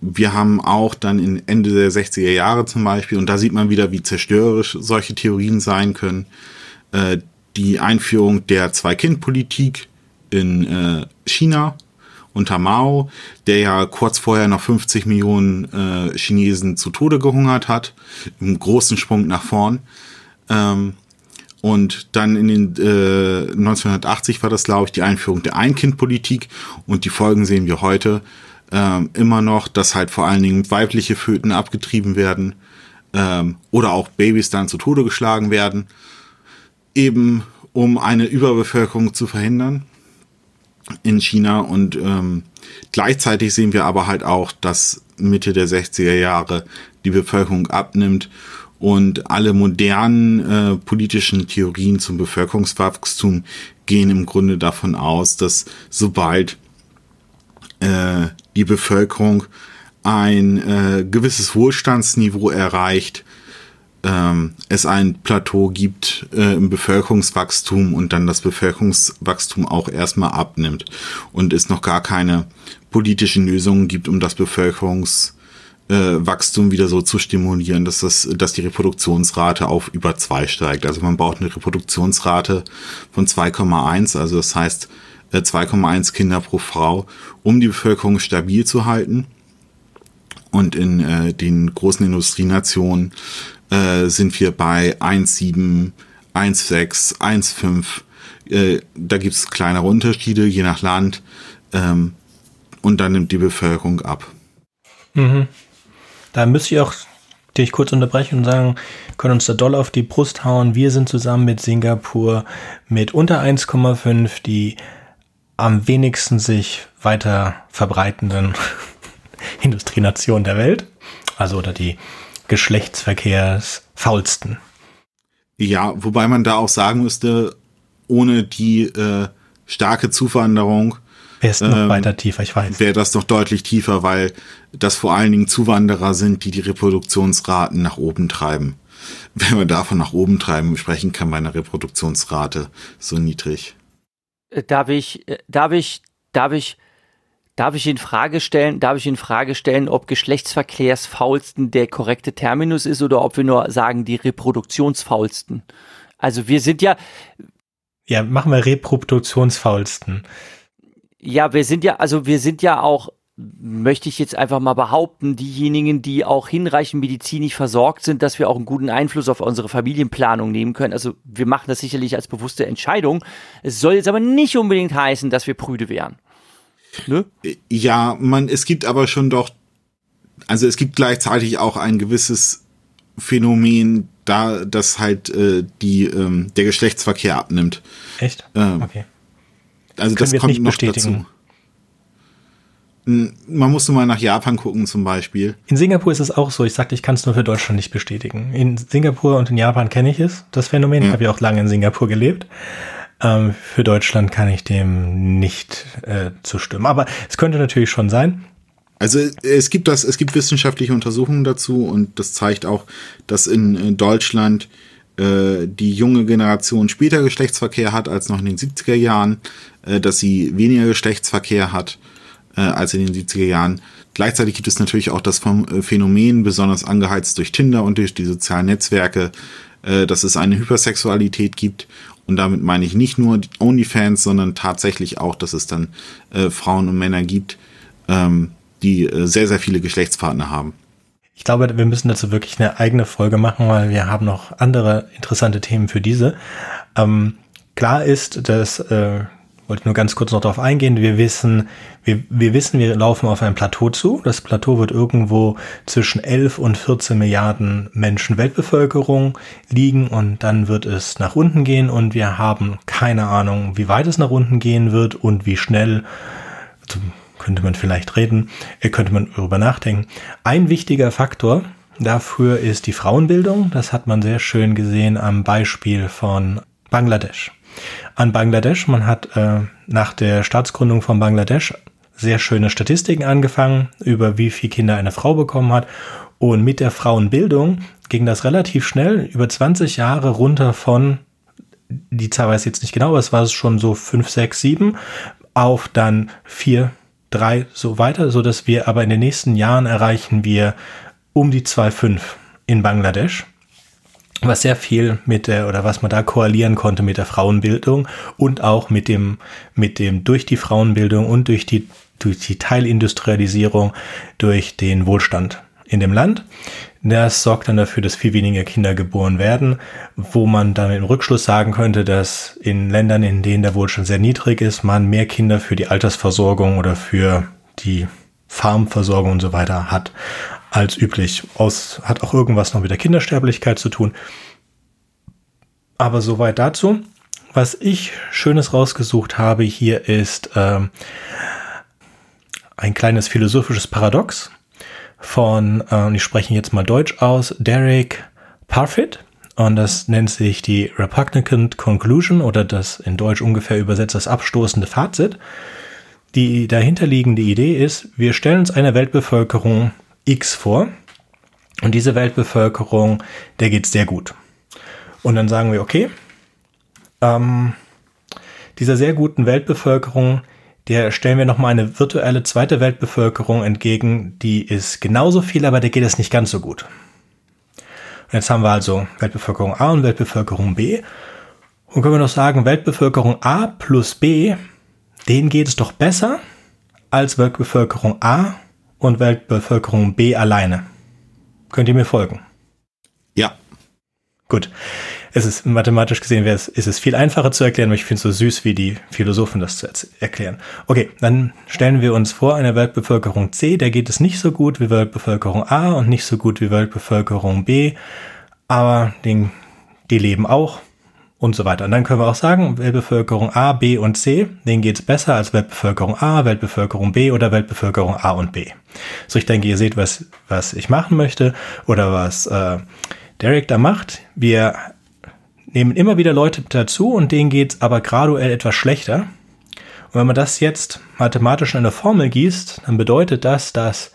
wir haben auch dann in Ende der 60er Jahre zum Beispiel, und da sieht man wieder, wie zerstörerisch solche Theorien sein können, äh, die Einführung der Zwei-Kind-Politik in äh, China unter Mao, der ja kurz vorher noch 50 Millionen äh, Chinesen zu Tode gehungert hat, im großen Sprung nach vorn. Ähm, und dann in den äh, 1980 war das, glaube ich, die Einführung der Ein-Kind-Politik. Und die Folgen sehen wir heute ähm, immer noch, dass halt vor allen Dingen weibliche Föten abgetrieben werden ähm, oder auch Babys dann zu Tode geschlagen werden, eben um eine Überbevölkerung zu verhindern in China. Und ähm, gleichzeitig sehen wir aber halt auch, dass Mitte der 60er Jahre die Bevölkerung abnimmt und alle modernen äh, politischen Theorien zum Bevölkerungswachstum gehen im Grunde davon aus, dass sobald äh, die Bevölkerung ein äh, gewisses Wohlstandsniveau erreicht, ähm, es ein Plateau gibt äh, im Bevölkerungswachstum und dann das Bevölkerungswachstum auch erstmal abnimmt und es noch gar keine politischen Lösungen gibt, um das Bevölkerungs äh, Wachstum wieder so zu stimulieren, dass das, dass die Reproduktionsrate auf über zwei steigt. Also man braucht eine Reproduktionsrate von 2,1, also das heißt äh, 2,1 Kinder pro Frau, um die Bevölkerung stabil zu halten. Und in äh, den großen Industrienationen äh, sind wir bei 1,7, 1,6, 1,5. Äh, da gibt es kleinere Unterschiede je nach Land. Ähm, und dann nimmt die Bevölkerung ab. Mhm. Da müsste ich auch dich kurz unterbrechen und sagen, können uns da doll auf die Brust hauen. Wir sind zusammen mit Singapur mit unter 1,5 die am wenigsten sich weiter verbreitenden Industrienation der Welt. Also oder die geschlechtsverkehrsfaulsten. Ja, wobei man da auch sagen müsste, ohne die äh, starke Zuwanderung Wäre es noch ähm, weiter tiefer, ich weiß. Wäre das noch deutlich tiefer, weil das vor allen Dingen Zuwanderer sind, die die Reproduktionsraten nach oben treiben. Wenn wir davon nach oben treiben, sprechen kann bei einer Reproduktionsrate so niedrig. Äh, darf ich, äh, darf ich, darf ich, darf ich in Frage stellen, darf ich in Frage stellen, ob Geschlechtsverkehrsfaulsten der korrekte Terminus ist oder ob wir nur sagen die Reproduktionsfaulsten? Also wir sind ja. Ja, machen wir Reproduktionsfaulsten. Ja, wir sind ja, also wir sind ja auch, möchte ich jetzt einfach mal behaupten, diejenigen, die auch hinreichend medizinisch versorgt sind, dass wir auch einen guten Einfluss auf unsere Familienplanung nehmen können. Also wir machen das sicherlich als bewusste Entscheidung. Es soll jetzt aber nicht unbedingt heißen, dass wir prüde wären. Ne? Ja, man, es gibt aber schon doch, also es gibt gleichzeitig auch ein gewisses Phänomen, da, dass halt äh, die, ähm, der Geschlechtsverkehr abnimmt. Echt? Ähm, okay also das kommt nicht noch bestätigen. dazu. Man musste mal nach Japan gucken zum Beispiel. In Singapur ist es auch so. Ich sagte, ich kann es nur für Deutschland nicht bestätigen. In Singapur und in Japan kenne ich es, das Phänomen. Ja. Ich habe ja auch lange in Singapur gelebt. Ähm, für Deutschland kann ich dem nicht äh, zustimmen. Aber es könnte natürlich schon sein. Also es gibt das, es gibt wissenschaftliche Untersuchungen dazu und das zeigt auch, dass in Deutschland äh, die junge Generation später Geschlechtsverkehr hat als noch in den 70er Jahren, äh, dass sie weniger Geschlechtsverkehr hat äh, als in den 70er Jahren. Gleichzeitig gibt es natürlich auch das äh, Phänomen, besonders angeheizt durch Tinder und durch die sozialen Netzwerke, äh, dass es eine Hypersexualität gibt. Und damit meine ich nicht nur OnlyFans, sondern tatsächlich auch, dass es dann äh, Frauen und Männer gibt, ähm, die äh, sehr, sehr viele Geschlechtspartner haben. Ich glaube, wir müssen dazu wirklich eine eigene Folge machen, weil wir haben noch andere interessante Themen für diese. Ähm, klar ist, dass, äh, wollte nur ganz kurz noch darauf eingehen, wir wissen, wir, wir wissen, wir laufen auf ein Plateau zu. Das Plateau wird irgendwo zwischen 11 und 14 Milliarden Menschen Weltbevölkerung liegen und dann wird es nach unten gehen und wir haben keine Ahnung, wie weit es nach unten gehen wird und wie schnell könnte man vielleicht reden, äh, könnte man darüber nachdenken. Ein wichtiger Faktor dafür ist die Frauenbildung. Das hat man sehr schön gesehen am Beispiel von Bangladesch. An Bangladesch, man hat äh, nach der Staatsgründung von Bangladesch sehr schöne Statistiken angefangen, über wie viele Kinder eine Frau bekommen hat. Und mit der Frauenbildung ging das relativ schnell, über 20 Jahre runter von, die Zahl weiß ich jetzt nicht genau, aber es war schon so 5, 6, 7, auf dann 4, drei so weiter, so dass wir aber in den nächsten Jahren erreichen wir um die 2,5 in Bangladesch was sehr viel mit der oder was man da koalieren konnte mit der Frauenbildung und auch mit dem mit dem durch die Frauenbildung und durch die durch die Teilindustrialisierung durch den Wohlstand in dem Land. Das sorgt dann dafür, dass viel weniger Kinder geboren werden, wo man dann im Rückschluss sagen könnte, dass in Ländern, in denen der Wohlstand sehr niedrig ist, man mehr Kinder für die Altersversorgung oder für die Farmversorgung und so weiter hat als üblich. Aus, hat auch irgendwas noch mit der Kindersterblichkeit zu tun. Aber soweit dazu. Was ich Schönes rausgesucht habe hier ist ähm, ein kleines philosophisches Paradox von, äh, ich spreche jetzt mal Deutsch aus, Derek Parfit. Und das nennt sich die Repugnant Conclusion oder das in Deutsch ungefähr übersetzt das abstoßende Fazit. Die dahinterliegende Idee ist, wir stellen uns eine Weltbevölkerung X vor und diese Weltbevölkerung, der geht sehr gut. Und dann sagen wir, okay, ähm, dieser sehr guten Weltbevölkerung, der stellen wir nochmal eine virtuelle zweite Weltbevölkerung entgegen, die ist genauso viel, aber der geht es nicht ganz so gut. Und jetzt haben wir also Weltbevölkerung A und Weltbevölkerung B. Und können wir noch sagen, Weltbevölkerung A plus B, denen geht es doch besser als Weltbevölkerung A und Weltbevölkerung B alleine. Könnt ihr mir folgen? Ja. Gut es ist mathematisch gesehen, ist es viel einfacher zu erklären, aber ich finde es so süß, wie die Philosophen das zu erklären. Okay, dann stellen wir uns vor, eine Weltbevölkerung C, der geht es nicht so gut wie Weltbevölkerung A und nicht so gut wie Weltbevölkerung B, aber den, die leben auch und so weiter. Und dann können wir auch sagen, Weltbevölkerung A, B und C, denen geht's besser als Weltbevölkerung A, Weltbevölkerung B oder Weltbevölkerung A und B. So, ich denke, ihr seht, was, was ich machen möchte oder was äh, Derek da macht. Wir nehmen immer wieder Leute dazu und denen geht's aber graduell etwas schlechter. Und wenn man das jetzt mathematisch in eine Formel gießt, dann bedeutet das, dass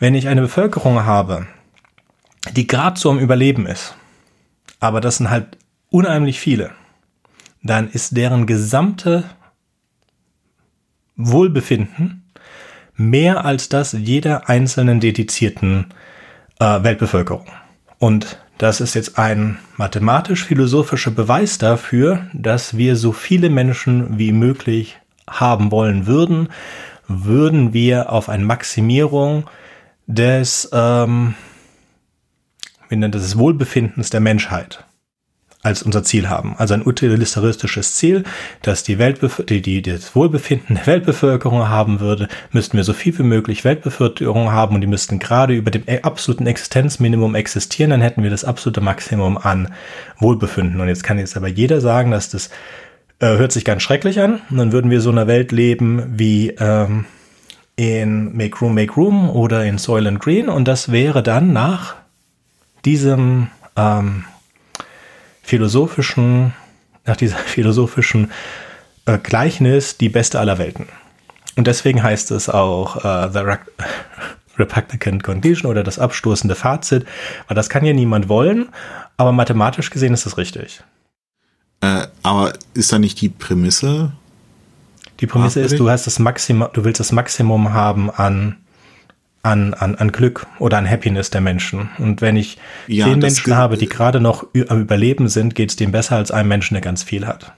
wenn ich eine Bevölkerung habe, die gerade so am Überleben ist, aber das sind halt unheimlich viele, dann ist deren gesamte Wohlbefinden mehr als das jeder einzelnen dedizierten äh, Weltbevölkerung. Und das ist jetzt ein mathematisch-philosophischer Beweis dafür, dass wir so viele Menschen wie möglich haben wollen würden, würden wir auf eine Maximierung des, ähm, wie nennt das, des Wohlbefindens der Menschheit als unser Ziel haben. Also ein utilitaristisches Ziel, dass die, Weltbef die, die das Wohlbefinden der Weltbevölkerung haben würde, müssten wir so viel wie möglich Weltbevölkerung haben und die müssten gerade über dem absoluten Existenzminimum existieren, dann hätten wir das absolute Maximum an Wohlbefinden. Und jetzt kann jetzt aber jeder sagen, dass das äh, hört sich ganz schrecklich an. Und dann würden wir so einer Welt leben wie ähm, in Make Room, Make Room oder in Soil and Green. Und das wäre dann nach diesem ähm, philosophischen, nach dieser philosophischen äh, Gleichnis die beste aller Welten. Und deswegen heißt es auch äh, The Re Repugnant Condition oder das abstoßende Fazit, weil das kann ja niemand wollen, aber mathematisch gesehen ist es richtig. Äh, aber ist da nicht die Prämisse? Die Prämisse ist, du hast das Maximum, du willst das Maximum haben an an, an, an Glück oder an Happiness der Menschen. Und wenn ich ja, zehn Menschen habe, die gerade noch am Überleben sind, geht es dem besser als einem Menschen, der ganz viel hat.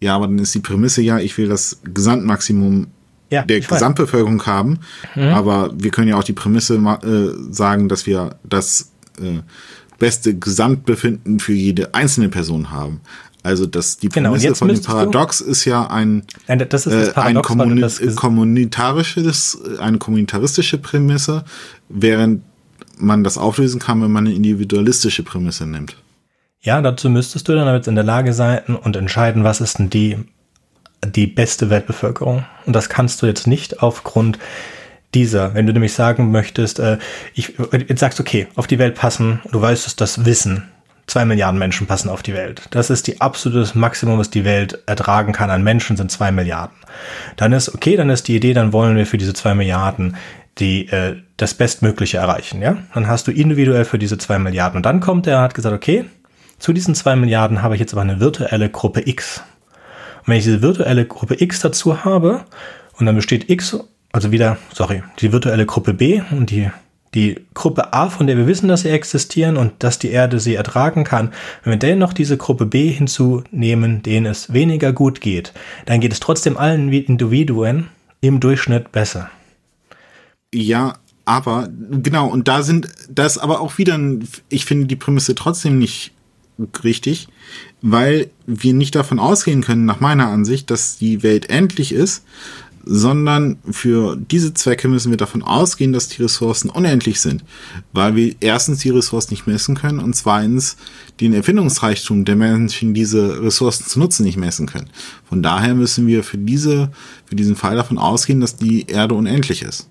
Ja, aber dann ist die Prämisse ja, ich will das Gesamtmaximum ja, der Gesamtbevölkerung haben. Mhm. Aber wir können ja auch die Prämisse äh, sagen, dass wir das äh, beste Gesamtbefinden für jede einzelne Person haben. Also das, die genau, Prämisse von dem Paradox ist ja ein, Nein, das ist das äh, Paradox, ein Kommuni kommunitarisches, eine kommunitaristische Prämisse, während man das auflösen kann, wenn man eine individualistische Prämisse nimmt. Ja, dazu müsstest du dann jetzt in der Lage sein und entscheiden, was ist denn die, die beste Weltbevölkerung. Und das kannst du jetzt nicht aufgrund dieser, wenn du nämlich sagen möchtest, äh, ich jetzt sagst, okay, auf die Welt passen, du weißt es, das Wissen, Zwei Milliarden Menschen passen auf die Welt. Das ist die absolute Maximum, was die Welt ertragen kann an Menschen, sind zwei Milliarden. Dann ist, okay, dann ist die Idee, dann wollen wir für diese zwei Milliarden die äh, das Bestmögliche erreichen, ja? Dann hast du individuell für diese zwei Milliarden. Und dann kommt er und hat gesagt, okay, zu diesen zwei Milliarden habe ich jetzt aber eine virtuelle Gruppe X. Und wenn ich diese virtuelle Gruppe X dazu habe, und dann besteht X, also wieder, sorry, die virtuelle Gruppe B und die die Gruppe A, von der wir wissen, dass sie existieren und dass die Erde sie ertragen kann, wenn wir dennoch diese Gruppe B hinzunehmen, denen es weniger gut geht, dann geht es trotzdem allen Individuen im Durchschnitt besser. Ja, aber genau, und da sind das aber auch wieder, ich finde die Prämisse trotzdem nicht richtig, weil wir nicht davon ausgehen können, nach meiner Ansicht, dass die Welt endlich ist, sondern für diese Zwecke müssen wir davon ausgehen, dass die Ressourcen unendlich sind, weil wir erstens die Ressourcen nicht messen können und zweitens den Erfindungsreichtum der Menschen, diese Ressourcen zu nutzen, nicht messen können. Von daher müssen wir für diese, für diesen Fall davon ausgehen, dass die Erde unendlich ist.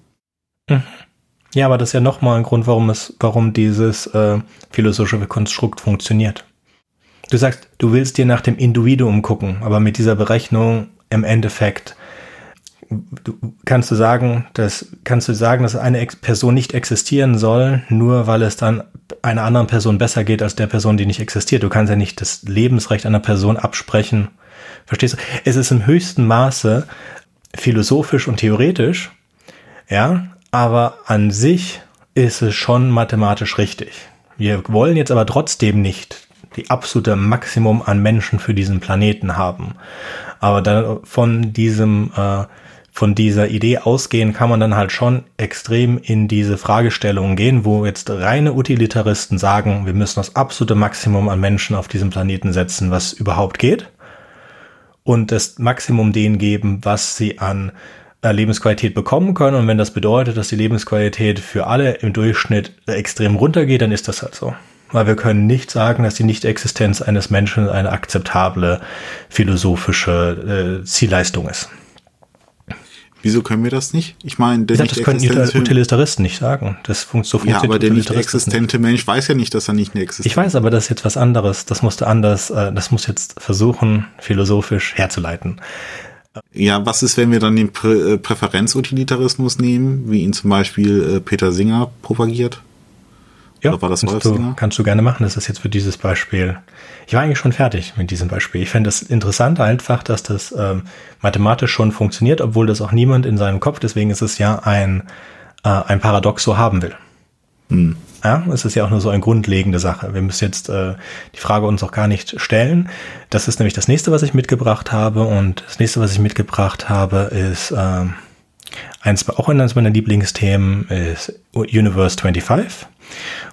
Mhm. Ja, aber das ist ja nochmal ein Grund, warum es, warum dieses äh, philosophische Konstrukt funktioniert. Du sagst, du willst dir nach dem Individuum gucken, aber mit dieser Berechnung im Endeffekt du, kannst du sagen, dass kannst du sagen, dass eine Ex Person nicht existieren soll, nur weil es dann einer anderen Person besser geht als der Person, die nicht existiert. Du kannst ja nicht das Lebensrecht einer Person absprechen. Verstehst du? Es ist im höchsten Maße philosophisch und theoretisch, ja, aber an sich ist es schon mathematisch richtig. Wir wollen jetzt aber trotzdem nicht die absolute Maximum an Menschen für diesen Planeten haben. Aber dann von diesem äh, von dieser Idee ausgehen, kann man dann halt schon extrem in diese Fragestellungen gehen, wo jetzt reine Utilitaristen sagen, wir müssen das absolute Maximum an Menschen auf diesem Planeten setzen, was überhaupt geht. Und das Maximum denen geben, was sie an äh, Lebensqualität bekommen können. Und wenn das bedeutet, dass die Lebensqualität für alle im Durchschnitt extrem runtergeht, dann ist das halt so. weil wir können nicht sagen, dass die Nichtexistenz eines Menschen eine akzeptable philosophische äh, Zielleistung ist. Wieso können wir das nicht? Ich meine, der gesagt, das können Utilitaristen nicht sagen. Das fun so funktioniert. Ja, aber der nicht existente nicht. Mensch weiß ja nicht, dass er nicht existiert. Ich weiß, aber das ist jetzt was anderes. Das musste anders, äh, das muss jetzt versuchen, philosophisch herzuleiten. Ja, was ist, wenn wir dann den Prä äh, Präferenzutilitarismus nehmen, wie ihn zum Beispiel äh, Peter Singer propagiert? Ja, Oder war das kannst du, kannst du gerne machen. Das ist jetzt für dieses Beispiel. Ich war eigentlich schon fertig mit diesem Beispiel. Ich fände es interessant einfach, dass das ähm, mathematisch schon funktioniert, obwohl das auch niemand in seinem Kopf, deswegen ist es ja ein, äh, ein Paradox so haben will. Hm. Ja, es ist ja auch nur so eine grundlegende Sache. Wir müssen jetzt äh, die Frage uns auch gar nicht stellen. Das ist nämlich das nächste, was ich mitgebracht habe. Und das nächste, was ich mitgebracht habe, ist äh, eins, auch eines meiner Lieblingsthemen, ist Universe 25.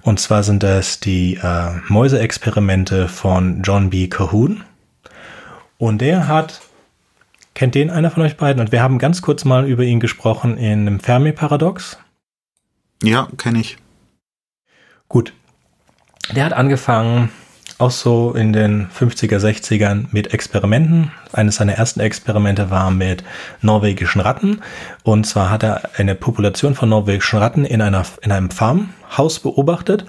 Und zwar sind das die äh, Mäuseexperimente von John B. Cahoon. Und der hat, kennt den einer von euch beiden? Und wir haben ganz kurz mal über ihn gesprochen in einem Fermi-Paradox. Ja, kenne ich. Gut. Der hat angefangen, auch so in den 50er, 60ern mit Experimenten. Eines seiner ersten Experimente war mit norwegischen Ratten. Und zwar hat er eine Population von norwegischen Ratten in, einer, in einem Farmhaus beobachtet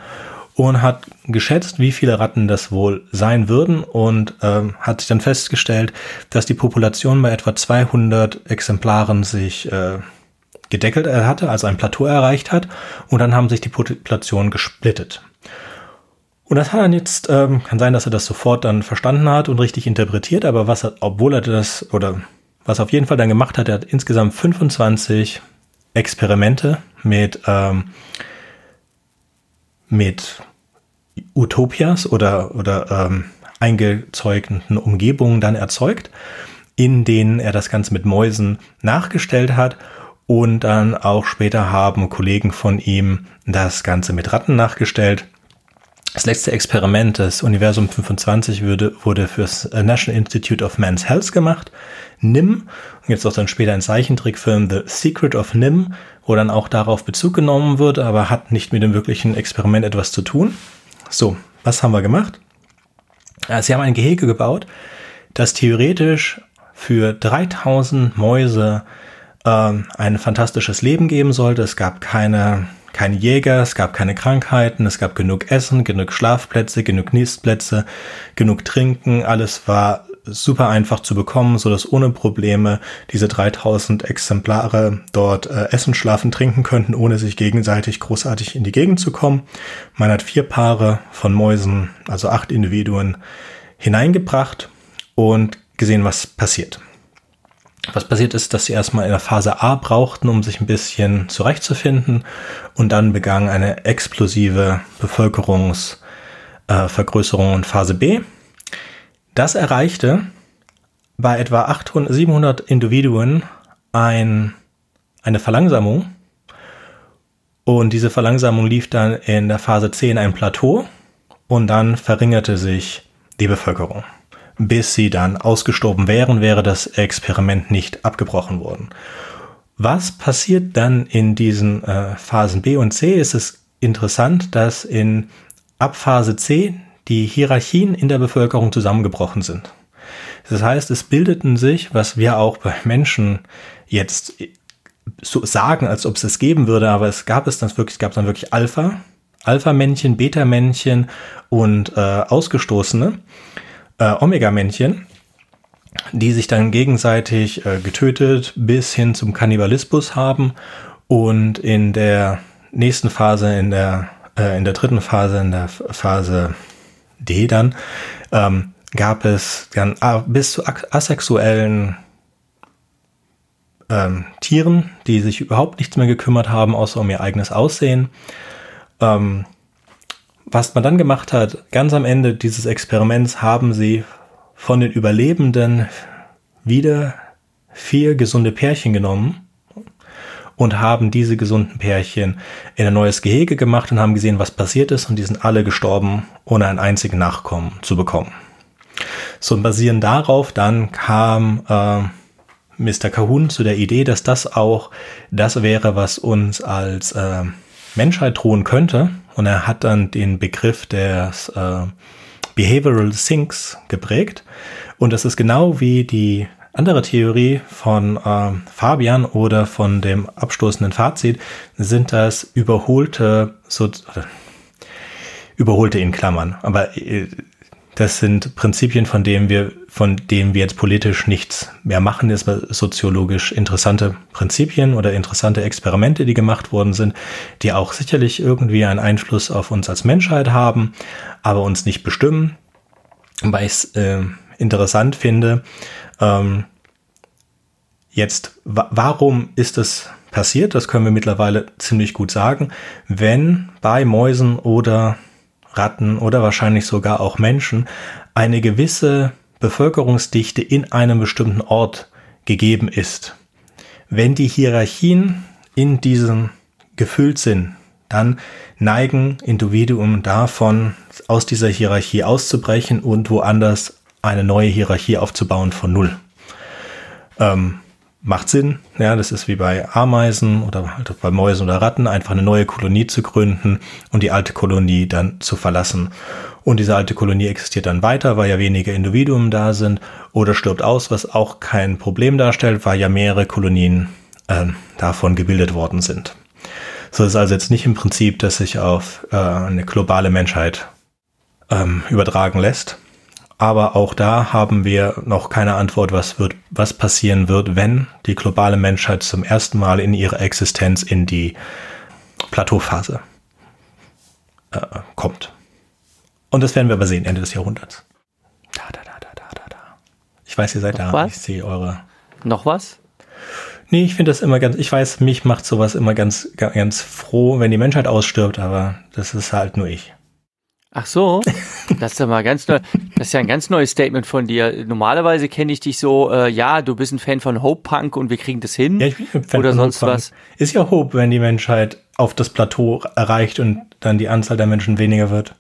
und hat geschätzt, wie viele Ratten das wohl sein würden und ähm, hat sich dann festgestellt, dass die Population bei etwa 200 Exemplaren sich äh, gedeckelt hatte, also ein Plateau erreicht hat und dann haben sich die Populationen gesplittet. Und das hat er jetzt, ähm, kann sein, dass er das sofort dann verstanden hat und richtig interpretiert, aber was er, obwohl er das, oder was er auf jeden Fall dann gemacht hat, er hat insgesamt 25 Experimente mit, ähm, mit Utopias oder, oder ähm, eingezeugten Umgebungen dann erzeugt, in denen er das Ganze mit Mäusen nachgestellt hat und dann auch später haben Kollegen von ihm das Ganze mit Ratten nachgestellt das letzte Experiment, das Universum 25, würde, wurde fürs National Institute of Men's Health gemacht. NIM, und es auch dann später einen Zeichentrickfilm The Secret of NIM, wo dann auch darauf Bezug genommen wird, aber hat nicht mit dem wirklichen Experiment etwas zu tun. So, was haben wir gemacht? Sie haben ein Gehege gebaut, das theoretisch für 3000 Mäuse äh, ein fantastisches Leben geben sollte. Es gab keine keine Jäger, es gab keine Krankheiten, es gab genug Essen, genug Schlafplätze, genug Nistplätze, genug Trinken, alles war super einfach zu bekommen, so dass ohne Probleme diese 3000 Exemplare dort äh, essen, schlafen, trinken könnten, ohne sich gegenseitig großartig in die Gegend zu kommen. Man hat vier Paare von Mäusen, also acht Individuen, hineingebracht und gesehen, was passiert. Was passiert ist, dass sie erstmal in der Phase A brauchten, um sich ein bisschen zurechtzufinden. Und dann begann eine explosive Bevölkerungsvergrößerung äh, in Phase B. Das erreichte bei etwa 800, 700 Individuen ein, eine Verlangsamung. Und diese Verlangsamung lief dann in der Phase C in ein Plateau. Und dann verringerte sich die Bevölkerung bis sie dann ausgestorben wären, wäre das Experiment nicht abgebrochen worden. Was passiert dann in diesen äh, Phasen B und C? Ist es interessant, dass in ab Phase C die Hierarchien in der Bevölkerung zusammengebrochen sind. Das heißt, es bildeten sich, was wir auch bei Menschen jetzt so sagen, als ob es es geben würde, aber es gab es dann wirklich, es dann wirklich Alpha, Alpha-Männchen, Beta-Männchen und äh, Ausgestoßene äh, Omega-Männchen, die sich dann gegenseitig äh, getötet bis hin zum Kannibalismus haben und in der nächsten Phase, in der, äh, in der dritten Phase, in der Phase D dann, ähm, gab es dann ah, bis zu asexuellen ähm, Tieren, die sich überhaupt nichts mehr gekümmert haben, außer um ihr eigenes Aussehen. Ähm, was man dann gemacht hat, ganz am Ende dieses Experiments haben sie von den Überlebenden wieder vier gesunde Pärchen genommen und haben diese gesunden Pärchen in ein neues Gehege gemacht und haben gesehen, was passiert ist und die sind alle gestorben, ohne einen einzigen Nachkommen zu bekommen. So und basierend darauf dann kam äh, Mr. Cahoon zu der Idee, dass das auch das wäre, was uns als äh, Menschheit drohen könnte. Und er hat dann den Begriff des äh, Behavioral Sinks geprägt. Und das ist genau wie die andere Theorie von äh, Fabian oder von dem abstoßenden Fazit, sind das überholte, so, überholte in Klammern. Aber äh, das sind Prinzipien, von denen wir, von denen wir jetzt politisch nichts mehr machen. Das sind soziologisch interessante Prinzipien oder interessante Experimente, die gemacht worden sind, die auch sicherlich irgendwie einen Einfluss auf uns als Menschheit haben, aber uns nicht bestimmen. Weil ich es äh, interessant finde, ähm, jetzt, warum ist es passiert? Das können wir mittlerweile ziemlich gut sagen. Wenn bei Mäusen oder Ratten oder wahrscheinlich sogar auch Menschen eine gewisse Bevölkerungsdichte in einem bestimmten Ort gegeben ist. Wenn die Hierarchien in diesem gefüllt sind, dann neigen Individuen davon, aus dieser Hierarchie auszubrechen und woanders eine neue Hierarchie aufzubauen von Null. Ähm, macht Sinn. Ja, das ist wie bei Ameisen oder halt bei Mäusen oder Ratten, einfach eine neue Kolonie zu gründen und die alte Kolonie dann zu verlassen. Und diese alte Kolonie existiert dann weiter, weil ja weniger Individuen da sind oder stirbt aus, was auch kein Problem darstellt, weil ja mehrere Kolonien äh, davon gebildet worden sind. So ist also jetzt nicht im Prinzip, dass sich auf äh, eine globale Menschheit ähm, übertragen lässt. Aber auch da haben wir noch keine Antwort, was wird, was passieren wird, wenn die globale Menschheit zum ersten Mal in ihrer Existenz in die Plateauphase äh, kommt. Und das werden wir aber sehen, Ende des Jahrhunderts. Da, da, da, da, da, da. Ich weiß, ihr seid noch da. Was? Ich sehe eure. Noch was? Nee, ich finde das immer ganz, ich weiß, mich macht sowas immer ganz, ganz froh, wenn die Menschheit ausstirbt, aber das ist halt nur ich. Ach so, das ist ja mal ganz neu. Das ist ja ein ganz neues Statement von dir. Normalerweise kenne ich dich so, äh, ja, du bist ein Fan von Hope Punk und wir kriegen das hin. Ja, ich bin ein Fan oder von sonst Hope was. Ist ja Hope, wenn die Menschheit auf das Plateau erreicht und dann die Anzahl der Menschen weniger wird.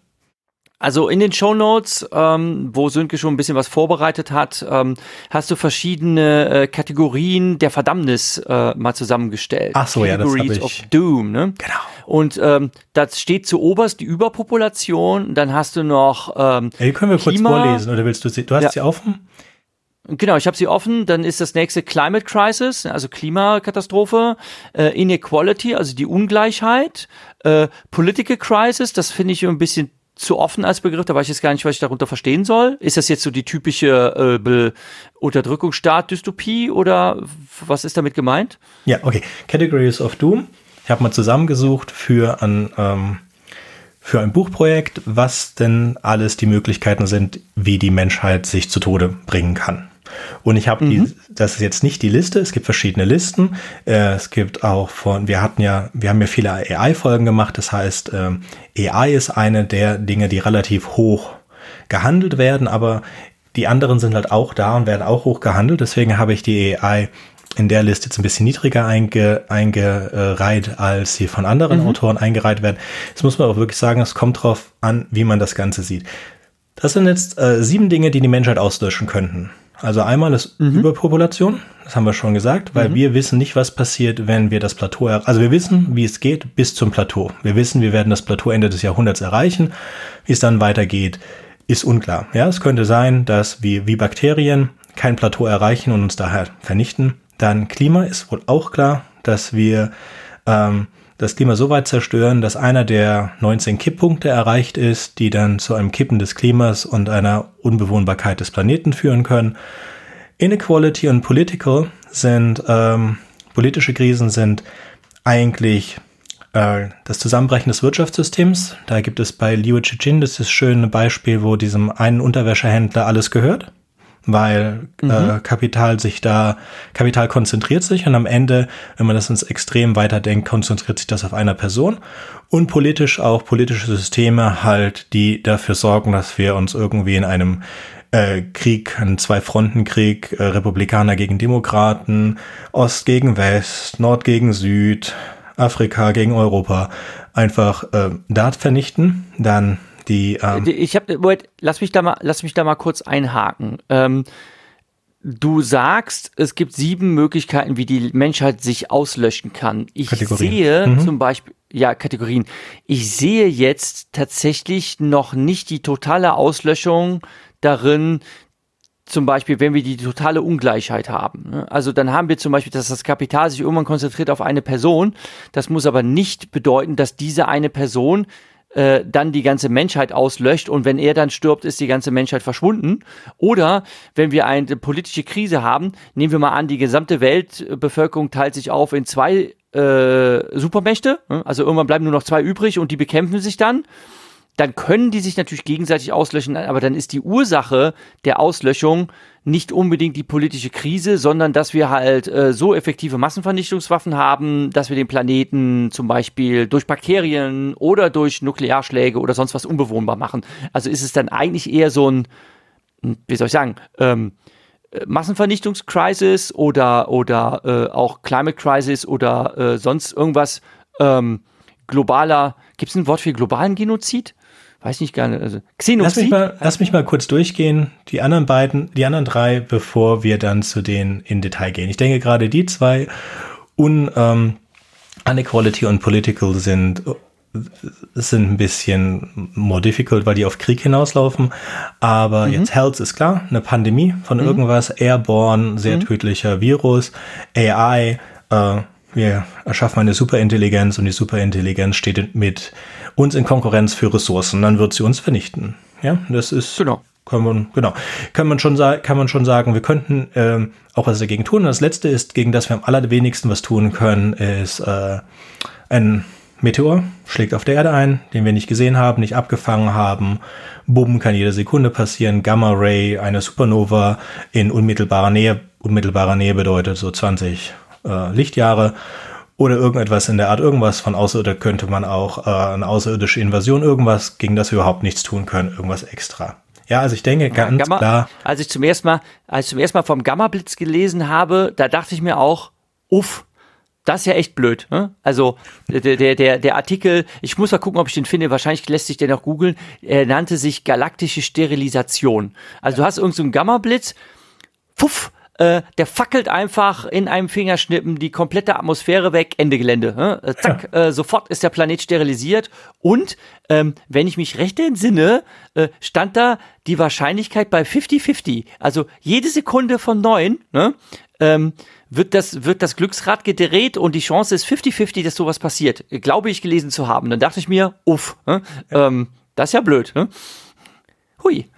Also in den Show Notes, ähm, wo Sönke schon ein bisschen was vorbereitet hat, ähm, hast du verschiedene äh, Kategorien der Verdammnis äh, mal zusammengestellt. Ach so, Categories ja, das ich. of Doom, ne? Genau. Und ähm, das steht zu oberst die Überpopulation. Dann hast du noch ähm, ja, die können wir Klima. kurz vorlesen oder willst du sie? Du hast ja. sie offen? Genau, ich habe sie offen. Dann ist das nächste Climate Crisis, also Klimakatastrophe, äh, Inequality, also die Ungleichheit, äh, Political Crisis, das finde ich ein bisschen zu offen als Begriff, da weiß ich jetzt gar nicht, was ich darunter verstehen soll. Ist das jetzt so die typische äh, Unterdrückungsstaat-Dystopie oder was ist damit gemeint? Ja, okay. Categories of Doom. Ich habe mal zusammengesucht für ein, ähm, für ein Buchprojekt, was denn alles die Möglichkeiten sind, wie die Menschheit sich zu Tode bringen kann. Und ich habe mhm. das ist jetzt nicht die Liste, es gibt verschiedene Listen. Äh, es gibt auch von, wir hatten ja, wir haben ja viele AI-Folgen gemacht, das heißt, ähm, AI ist eine der Dinge, die relativ hoch gehandelt werden, aber die anderen sind halt auch da und werden auch hoch gehandelt. Deswegen habe ich die AI in der Liste jetzt ein bisschen niedriger einge, eingereiht, als sie von anderen mhm. Autoren eingereiht werden. Jetzt muss man auch wirklich sagen, es kommt drauf an, wie man das Ganze sieht. Das sind jetzt äh, sieben Dinge, die die Menschheit auslöschen könnten. Also einmal ist mhm. Überpopulation, das haben wir schon gesagt, weil mhm. wir wissen nicht, was passiert, wenn wir das Plateau, also wir wissen, wie es geht bis zum Plateau. Wir wissen, wir werden das Plateau Ende des Jahrhunderts erreichen. Wie es dann weitergeht, ist unklar. Ja, es könnte sein, dass wir wie Bakterien kein Plateau erreichen und uns daher vernichten. Dann Klima ist wohl auch klar, dass wir ähm, das Klima so weit zerstören, dass einer der 19 Kipppunkte erreicht ist, die dann zu einem Kippen des Klimas und einer Unbewohnbarkeit des Planeten führen können. Inequality und Political sind, ähm, politische Krisen sind eigentlich äh, das Zusammenbrechen des Wirtschaftssystems. Da gibt es bei Liu Chijin das ist schöne Beispiel, wo diesem einen Unterwäschehändler alles gehört weil äh, mhm. äh, Kapital sich da, Kapital konzentriert sich und am Ende, wenn man das ins Extrem weiterdenkt, konzentriert sich das auf einer Person und politisch auch politische Systeme halt, die dafür sorgen, dass wir uns irgendwie in einem äh, Krieg, einen Zwei-Fronten-Krieg, äh, Republikaner gegen Demokraten, Ost gegen West, Nord gegen Süd, Afrika gegen Europa, einfach äh, Dart vernichten, dann die, ähm ich habe, lass mich da mal, lass mich da mal kurz einhaken. Ähm, du sagst, es gibt sieben Möglichkeiten, wie die Menschheit sich auslöschen kann. Ich sehe mhm. zum Beispiel, ja, Kategorien. Ich sehe jetzt tatsächlich noch nicht die totale Auslöschung darin, zum Beispiel, wenn wir die totale Ungleichheit haben. Ne? Also dann haben wir zum Beispiel, dass das Kapital sich irgendwann konzentriert auf eine Person. Das muss aber nicht bedeuten, dass diese eine Person äh, dann die ganze Menschheit auslöscht und wenn er dann stirbt, ist die ganze Menschheit verschwunden. Oder wenn wir eine politische Krise haben, nehmen wir mal an, die gesamte Weltbevölkerung teilt sich auf in zwei äh, Supermächte. Ne? Also irgendwann bleiben nur noch zwei übrig und die bekämpfen sich dann dann können die sich natürlich gegenseitig auslöschen, aber dann ist die Ursache der Auslöschung nicht unbedingt die politische Krise, sondern dass wir halt äh, so effektive Massenvernichtungswaffen haben, dass wir den Planeten zum Beispiel durch Bakterien oder durch Nuklearschläge oder sonst was unbewohnbar machen. Also ist es dann eigentlich eher so ein, hm, wie soll ich sagen, ähm, äh, Massenvernichtungskrisis oder, oder äh, auch Climate Crisis oder äh, sonst irgendwas ähm, globaler, gibt es ein Wort für globalen Genozid? Weiß nicht nicht. Also Xenozid. Lass mich, mal, lass mich mal kurz durchgehen, die anderen beiden, die anderen drei, bevor wir dann zu denen in Detail gehen. Ich denke gerade die zwei un ähm, Unequality und Political sind sind ein bisschen more difficult, weil die auf Krieg hinauslaufen. Aber mhm. jetzt Health ist klar, eine Pandemie von mhm. irgendwas, Airborne, sehr mhm. tödlicher Virus, AI, äh, wir erschaffen eine Superintelligenz und die Superintelligenz steht mit uns in Konkurrenz für Ressourcen, dann wird sie uns vernichten. Ja, das ist genau. Kann man, genau. Kann man schon, kann man schon sagen, wir könnten äh, auch was dagegen tun. das letzte ist, gegen das wir am allerwenigsten was tun können, ist äh, ein Meteor schlägt auf der Erde ein, den wir nicht gesehen haben, nicht abgefangen haben. Bumm kann jede Sekunde passieren. Gamma Ray, eine Supernova in unmittelbarer Nähe. Unmittelbarer Nähe bedeutet so 20 äh, Lichtjahre oder irgendetwas in der Art, irgendwas von außerirdisch könnte man auch äh, eine außerirdische Invasion, irgendwas, gegen das wir überhaupt nichts tun können, irgendwas extra. Ja, also ich denke ganz Gamma, klar. Als ich zum ersten Mal, als ich zum ersten Mal vom Gamma-Blitz gelesen habe, da dachte ich mir auch, uff, das ist ja echt blöd. Ne? Also der, der, der, der Artikel, ich muss mal gucken, ob ich den finde, wahrscheinlich lässt sich den auch googeln, er nannte sich galaktische Sterilisation. Also du hast irgendeinen so Gamma-Blitz, puff, äh, der fackelt einfach in einem Fingerschnippen die komplette Atmosphäre weg, Ende Gelände. Äh, zack, ja. äh, sofort ist der Planet sterilisiert. Und ähm, wenn ich mich recht entsinne, äh, stand da die Wahrscheinlichkeit bei 50-50. Also jede Sekunde von neun ne, ähm, wird, das, wird das Glücksrad gedreht und die Chance ist 50-50, dass sowas passiert. Glaube ich gelesen zu haben. Dann dachte ich mir, uff, ja. ähm, das ist ja blöd. Ne? Hui.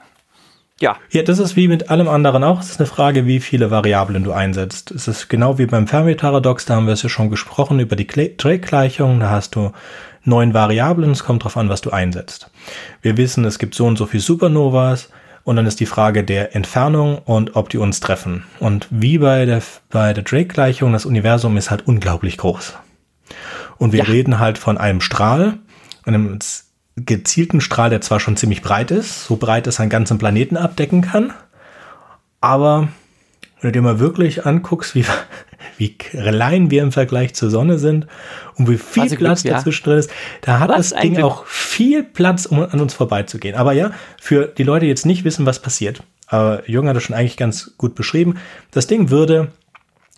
Ja. Ja, das ist wie mit allem anderen auch. Es ist eine Frage, wie viele Variablen du einsetzt. Es ist genau wie beim Fermi-Paradox, da haben wir es ja schon gesprochen über die Drake-Gleichung. Da hast du neun Variablen, es kommt darauf an, was du einsetzt. Wir wissen, es gibt so und so viel Supernovas und dann ist die Frage der Entfernung und ob die uns treffen. Und wie bei der, bei der Drake-Gleichung, das Universum ist halt unglaublich groß. Und wir ja. reden halt von einem Strahl, einem gezielten Strahl, der zwar schon ziemlich breit ist, so breit, dass er einen ganzen Planeten abdecken kann, aber wenn du dir mal wirklich anguckst, wie, wie klein wir im Vergleich zur Sonne sind und wie viel also Platz Glück, dazwischen drin ist, da hat was das Ding Glück. auch viel Platz, um an uns vorbeizugehen. Aber ja, für die Leute, die jetzt nicht wissen, was passiert, aber Jürgen hat das schon eigentlich ganz gut beschrieben, das Ding würde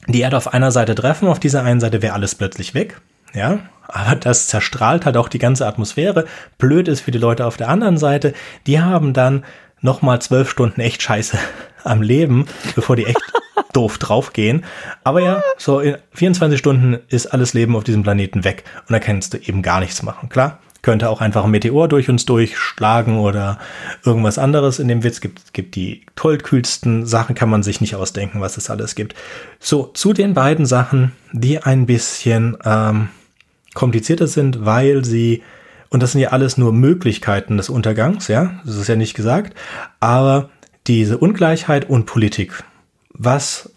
die Erde auf einer Seite treffen, auf dieser einen Seite wäre alles plötzlich weg. Ja, aber das zerstrahlt halt auch die ganze Atmosphäre. Blöd ist für die Leute auf der anderen Seite. Die haben dann nochmal zwölf Stunden echt Scheiße am Leben, bevor die echt doof draufgehen. Aber ja, so in 24 Stunden ist alles Leben auf diesem Planeten weg und da kannst du eben gar nichts machen. Klar, könnte auch einfach ein Meteor durch uns durchschlagen oder irgendwas anderes in dem Witz. Gibt, gibt die tollkühlsten Sachen, kann man sich nicht ausdenken, was es alles gibt. So, zu den beiden Sachen, die ein bisschen ähm, komplizierter sind, weil sie, und das sind ja alles nur Möglichkeiten des Untergangs, ja, das ist ja nicht gesagt, aber diese Ungleichheit und Politik, was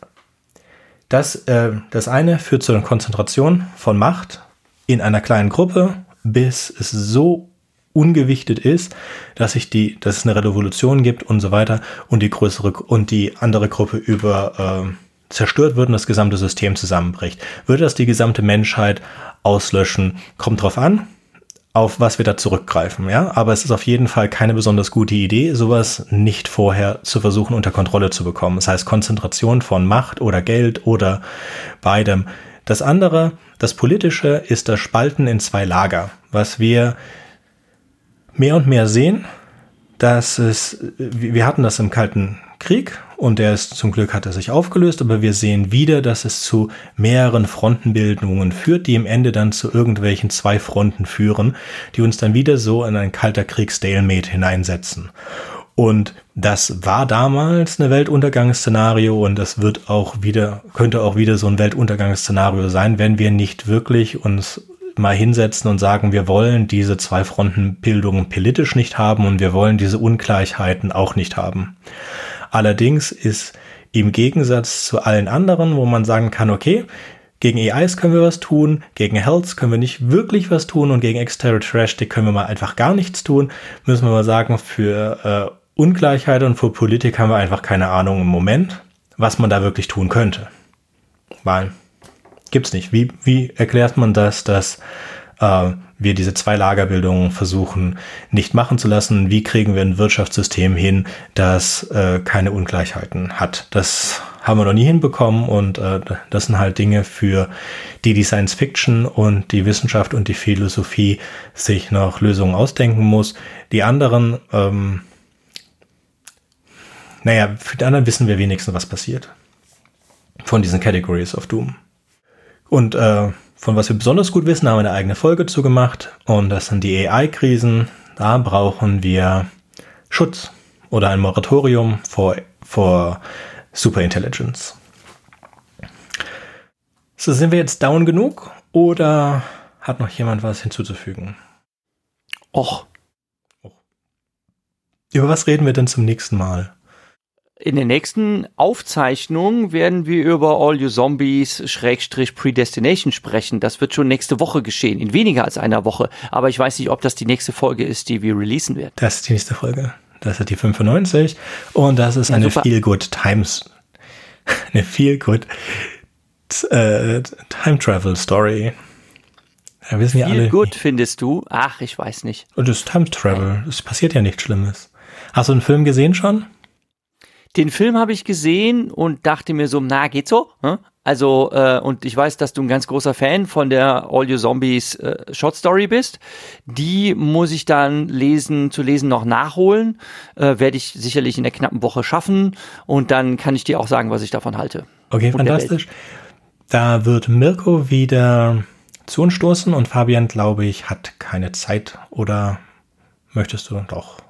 das, äh, das eine führt zu einer Konzentration von Macht in einer kleinen Gruppe, bis es so ungewichtet ist, dass sich die, dass es eine Revolution gibt und so weiter und die größere und die andere Gruppe über äh, zerstört wird und das gesamte System zusammenbricht. Würde das die gesamte Menschheit auslöschen? Kommt drauf an, auf was wir da zurückgreifen, ja. Aber es ist auf jeden Fall keine besonders gute Idee, sowas nicht vorher zu versuchen unter Kontrolle zu bekommen. Das heißt, Konzentration von Macht oder Geld oder beidem, Das andere, das Politische, ist das Spalten in zwei Lager, was wir mehr und mehr sehen, dass es, wir hatten das im Kalten Krieg und der ist zum Glück hat er sich aufgelöst, aber wir sehen wieder, dass es zu mehreren Frontenbildungen führt, die im Ende dann zu irgendwelchen zwei Fronten führen, die uns dann wieder so in ein kalter Krieg Stalemate hineinsetzen. Und das war damals eine Weltuntergangsszenario und das wird auch wieder, könnte auch wieder so ein Weltuntergangsszenario sein, wenn wir nicht wirklich uns mal hinsetzen und sagen, wir wollen diese zwei Frontenbildungen politisch nicht haben und wir wollen diese Ungleichheiten auch nicht haben. Allerdings ist im Gegensatz zu allen anderen, wo man sagen kann, okay, gegen AIs können wir was tun, gegen Health können wir nicht wirklich was tun und gegen Extraterrestrial können wir mal einfach gar nichts tun, müssen wir mal sagen, für äh, Ungleichheit und für Politik haben wir einfach keine Ahnung im Moment, was man da wirklich tun könnte. Weil gibt's nicht. Wie, wie erklärt man das, dass äh, wir diese Zwei-Lager-Bildung versuchen nicht machen zu lassen? Wie kriegen wir ein Wirtschaftssystem hin, das äh, keine Ungleichheiten hat? Das haben wir noch nie hinbekommen und äh, das sind halt Dinge, für die die Science Fiction und die Wissenschaft und die Philosophie sich noch Lösungen ausdenken muss. Die anderen ähm, naja, für die anderen wissen wir wenigstens, was passiert. Von diesen Categories of Doom. Und äh, von was wir besonders gut wissen, haben wir eine eigene Folge zugemacht. Und das sind die AI-Krisen. Da brauchen wir Schutz oder ein Moratorium vor, vor Superintelligence. So, sind wir jetzt down genug oder hat noch jemand was hinzuzufügen? Och. Über was reden wir denn zum nächsten Mal? In der nächsten Aufzeichnung werden wir über All You Zombies Schrägstrich Predestination sprechen. Das wird schon nächste Woche geschehen, in weniger als einer Woche. Aber ich weiß nicht, ob das die nächste Folge ist, die wir releasen werden. Das ist die nächste Folge. Das ist die 95 und das ist ja, eine Feel Good Times, eine Feel Good äh, Time Travel Story. Ja, wissen ja alle. Good findest du? Ach, ich weiß nicht. Und das Time Travel, es passiert ja nichts Schlimmes. Hast du einen Film gesehen schon? Den Film habe ich gesehen und dachte mir so, na, geht so? Hm? Also, äh, und ich weiß, dass du ein ganz großer Fan von der All You Zombies äh, Short Story bist. Die muss ich dann lesen, zu lesen noch nachholen. Äh, Werde ich sicherlich in der knappen Woche schaffen. Und dann kann ich dir auch sagen, was ich davon halte. Okay, und fantastisch. Da wird Mirko wieder zu uns stoßen und Fabian, glaube ich, hat keine Zeit oder möchtest du doch?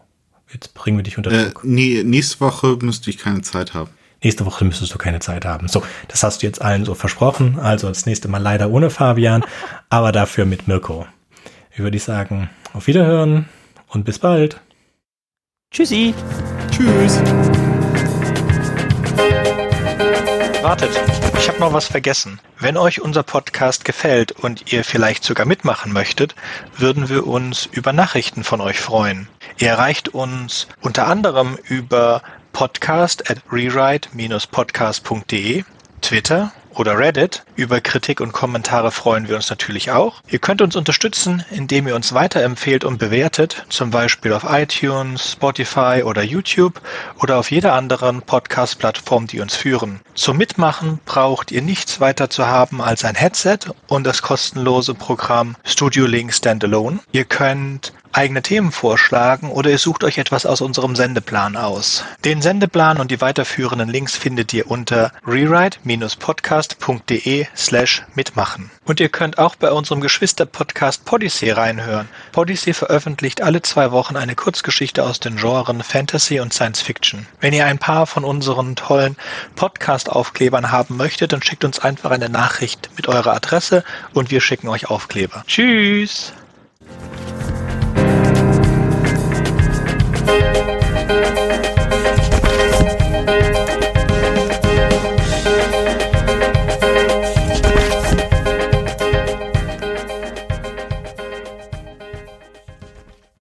Jetzt bringen wir dich unter äh, Druck. Äh, nee, nächste Woche müsste ich keine Zeit haben. Nächste Woche müsstest du keine Zeit haben. So, das hast du jetzt allen so versprochen. Also das nächste Mal leider ohne Fabian, aber dafür mit Mirko. Wie würde ich sagen, auf Wiederhören und bis bald. Tschüssi. Tschüss. Wartet, ich habe noch was vergessen. Wenn euch unser Podcast gefällt und ihr vielleicht sogar mitmachen möchtet, würden wir uns über Nachrichten von euch freuen. Ihr erreicht uns unter anderem über podcast at rewrite-podcast.de, Twitter oder Reddit. Über Kritik und Kommentare freuen wir uns natürlich auch. Ihr könnt uns unterstützen, indem ihr uns weiterempfehlt und bewertet, zum Beispiel auf iTunes, Spotify oder YouTube oder auf jeder anderen Podcast-Plattform, die uns führen. Zum Mitmachen braucht ihr nichts weiter zu haben als ein Headset und das kostenlose Programm Studio Link Standalone. Ihr könnt eigene Themen vorschlagen oder ihr sucht euch etwas aus unserem Sendeplan aus. Den Sendeplan und die weiterführenden Links findet ihr unter rewrite-podcast.de slash mitmachen. Und ihr könnt auch bei unserem Geschwister-Podcast Podyssey reinhören. Podyssey veröffentlicht alle zwei Wochen eine Kurzgeschichte aus den Genren Fantasy und Science Fiction. Wenn ihr ein paar von unseren tollen Podcast-Aufklebern haben möchtet, dann schickt uns einfach eine Nachricht mit eurer Adresse und wir schicken euch Aufkleber. Tschüss! Thank you.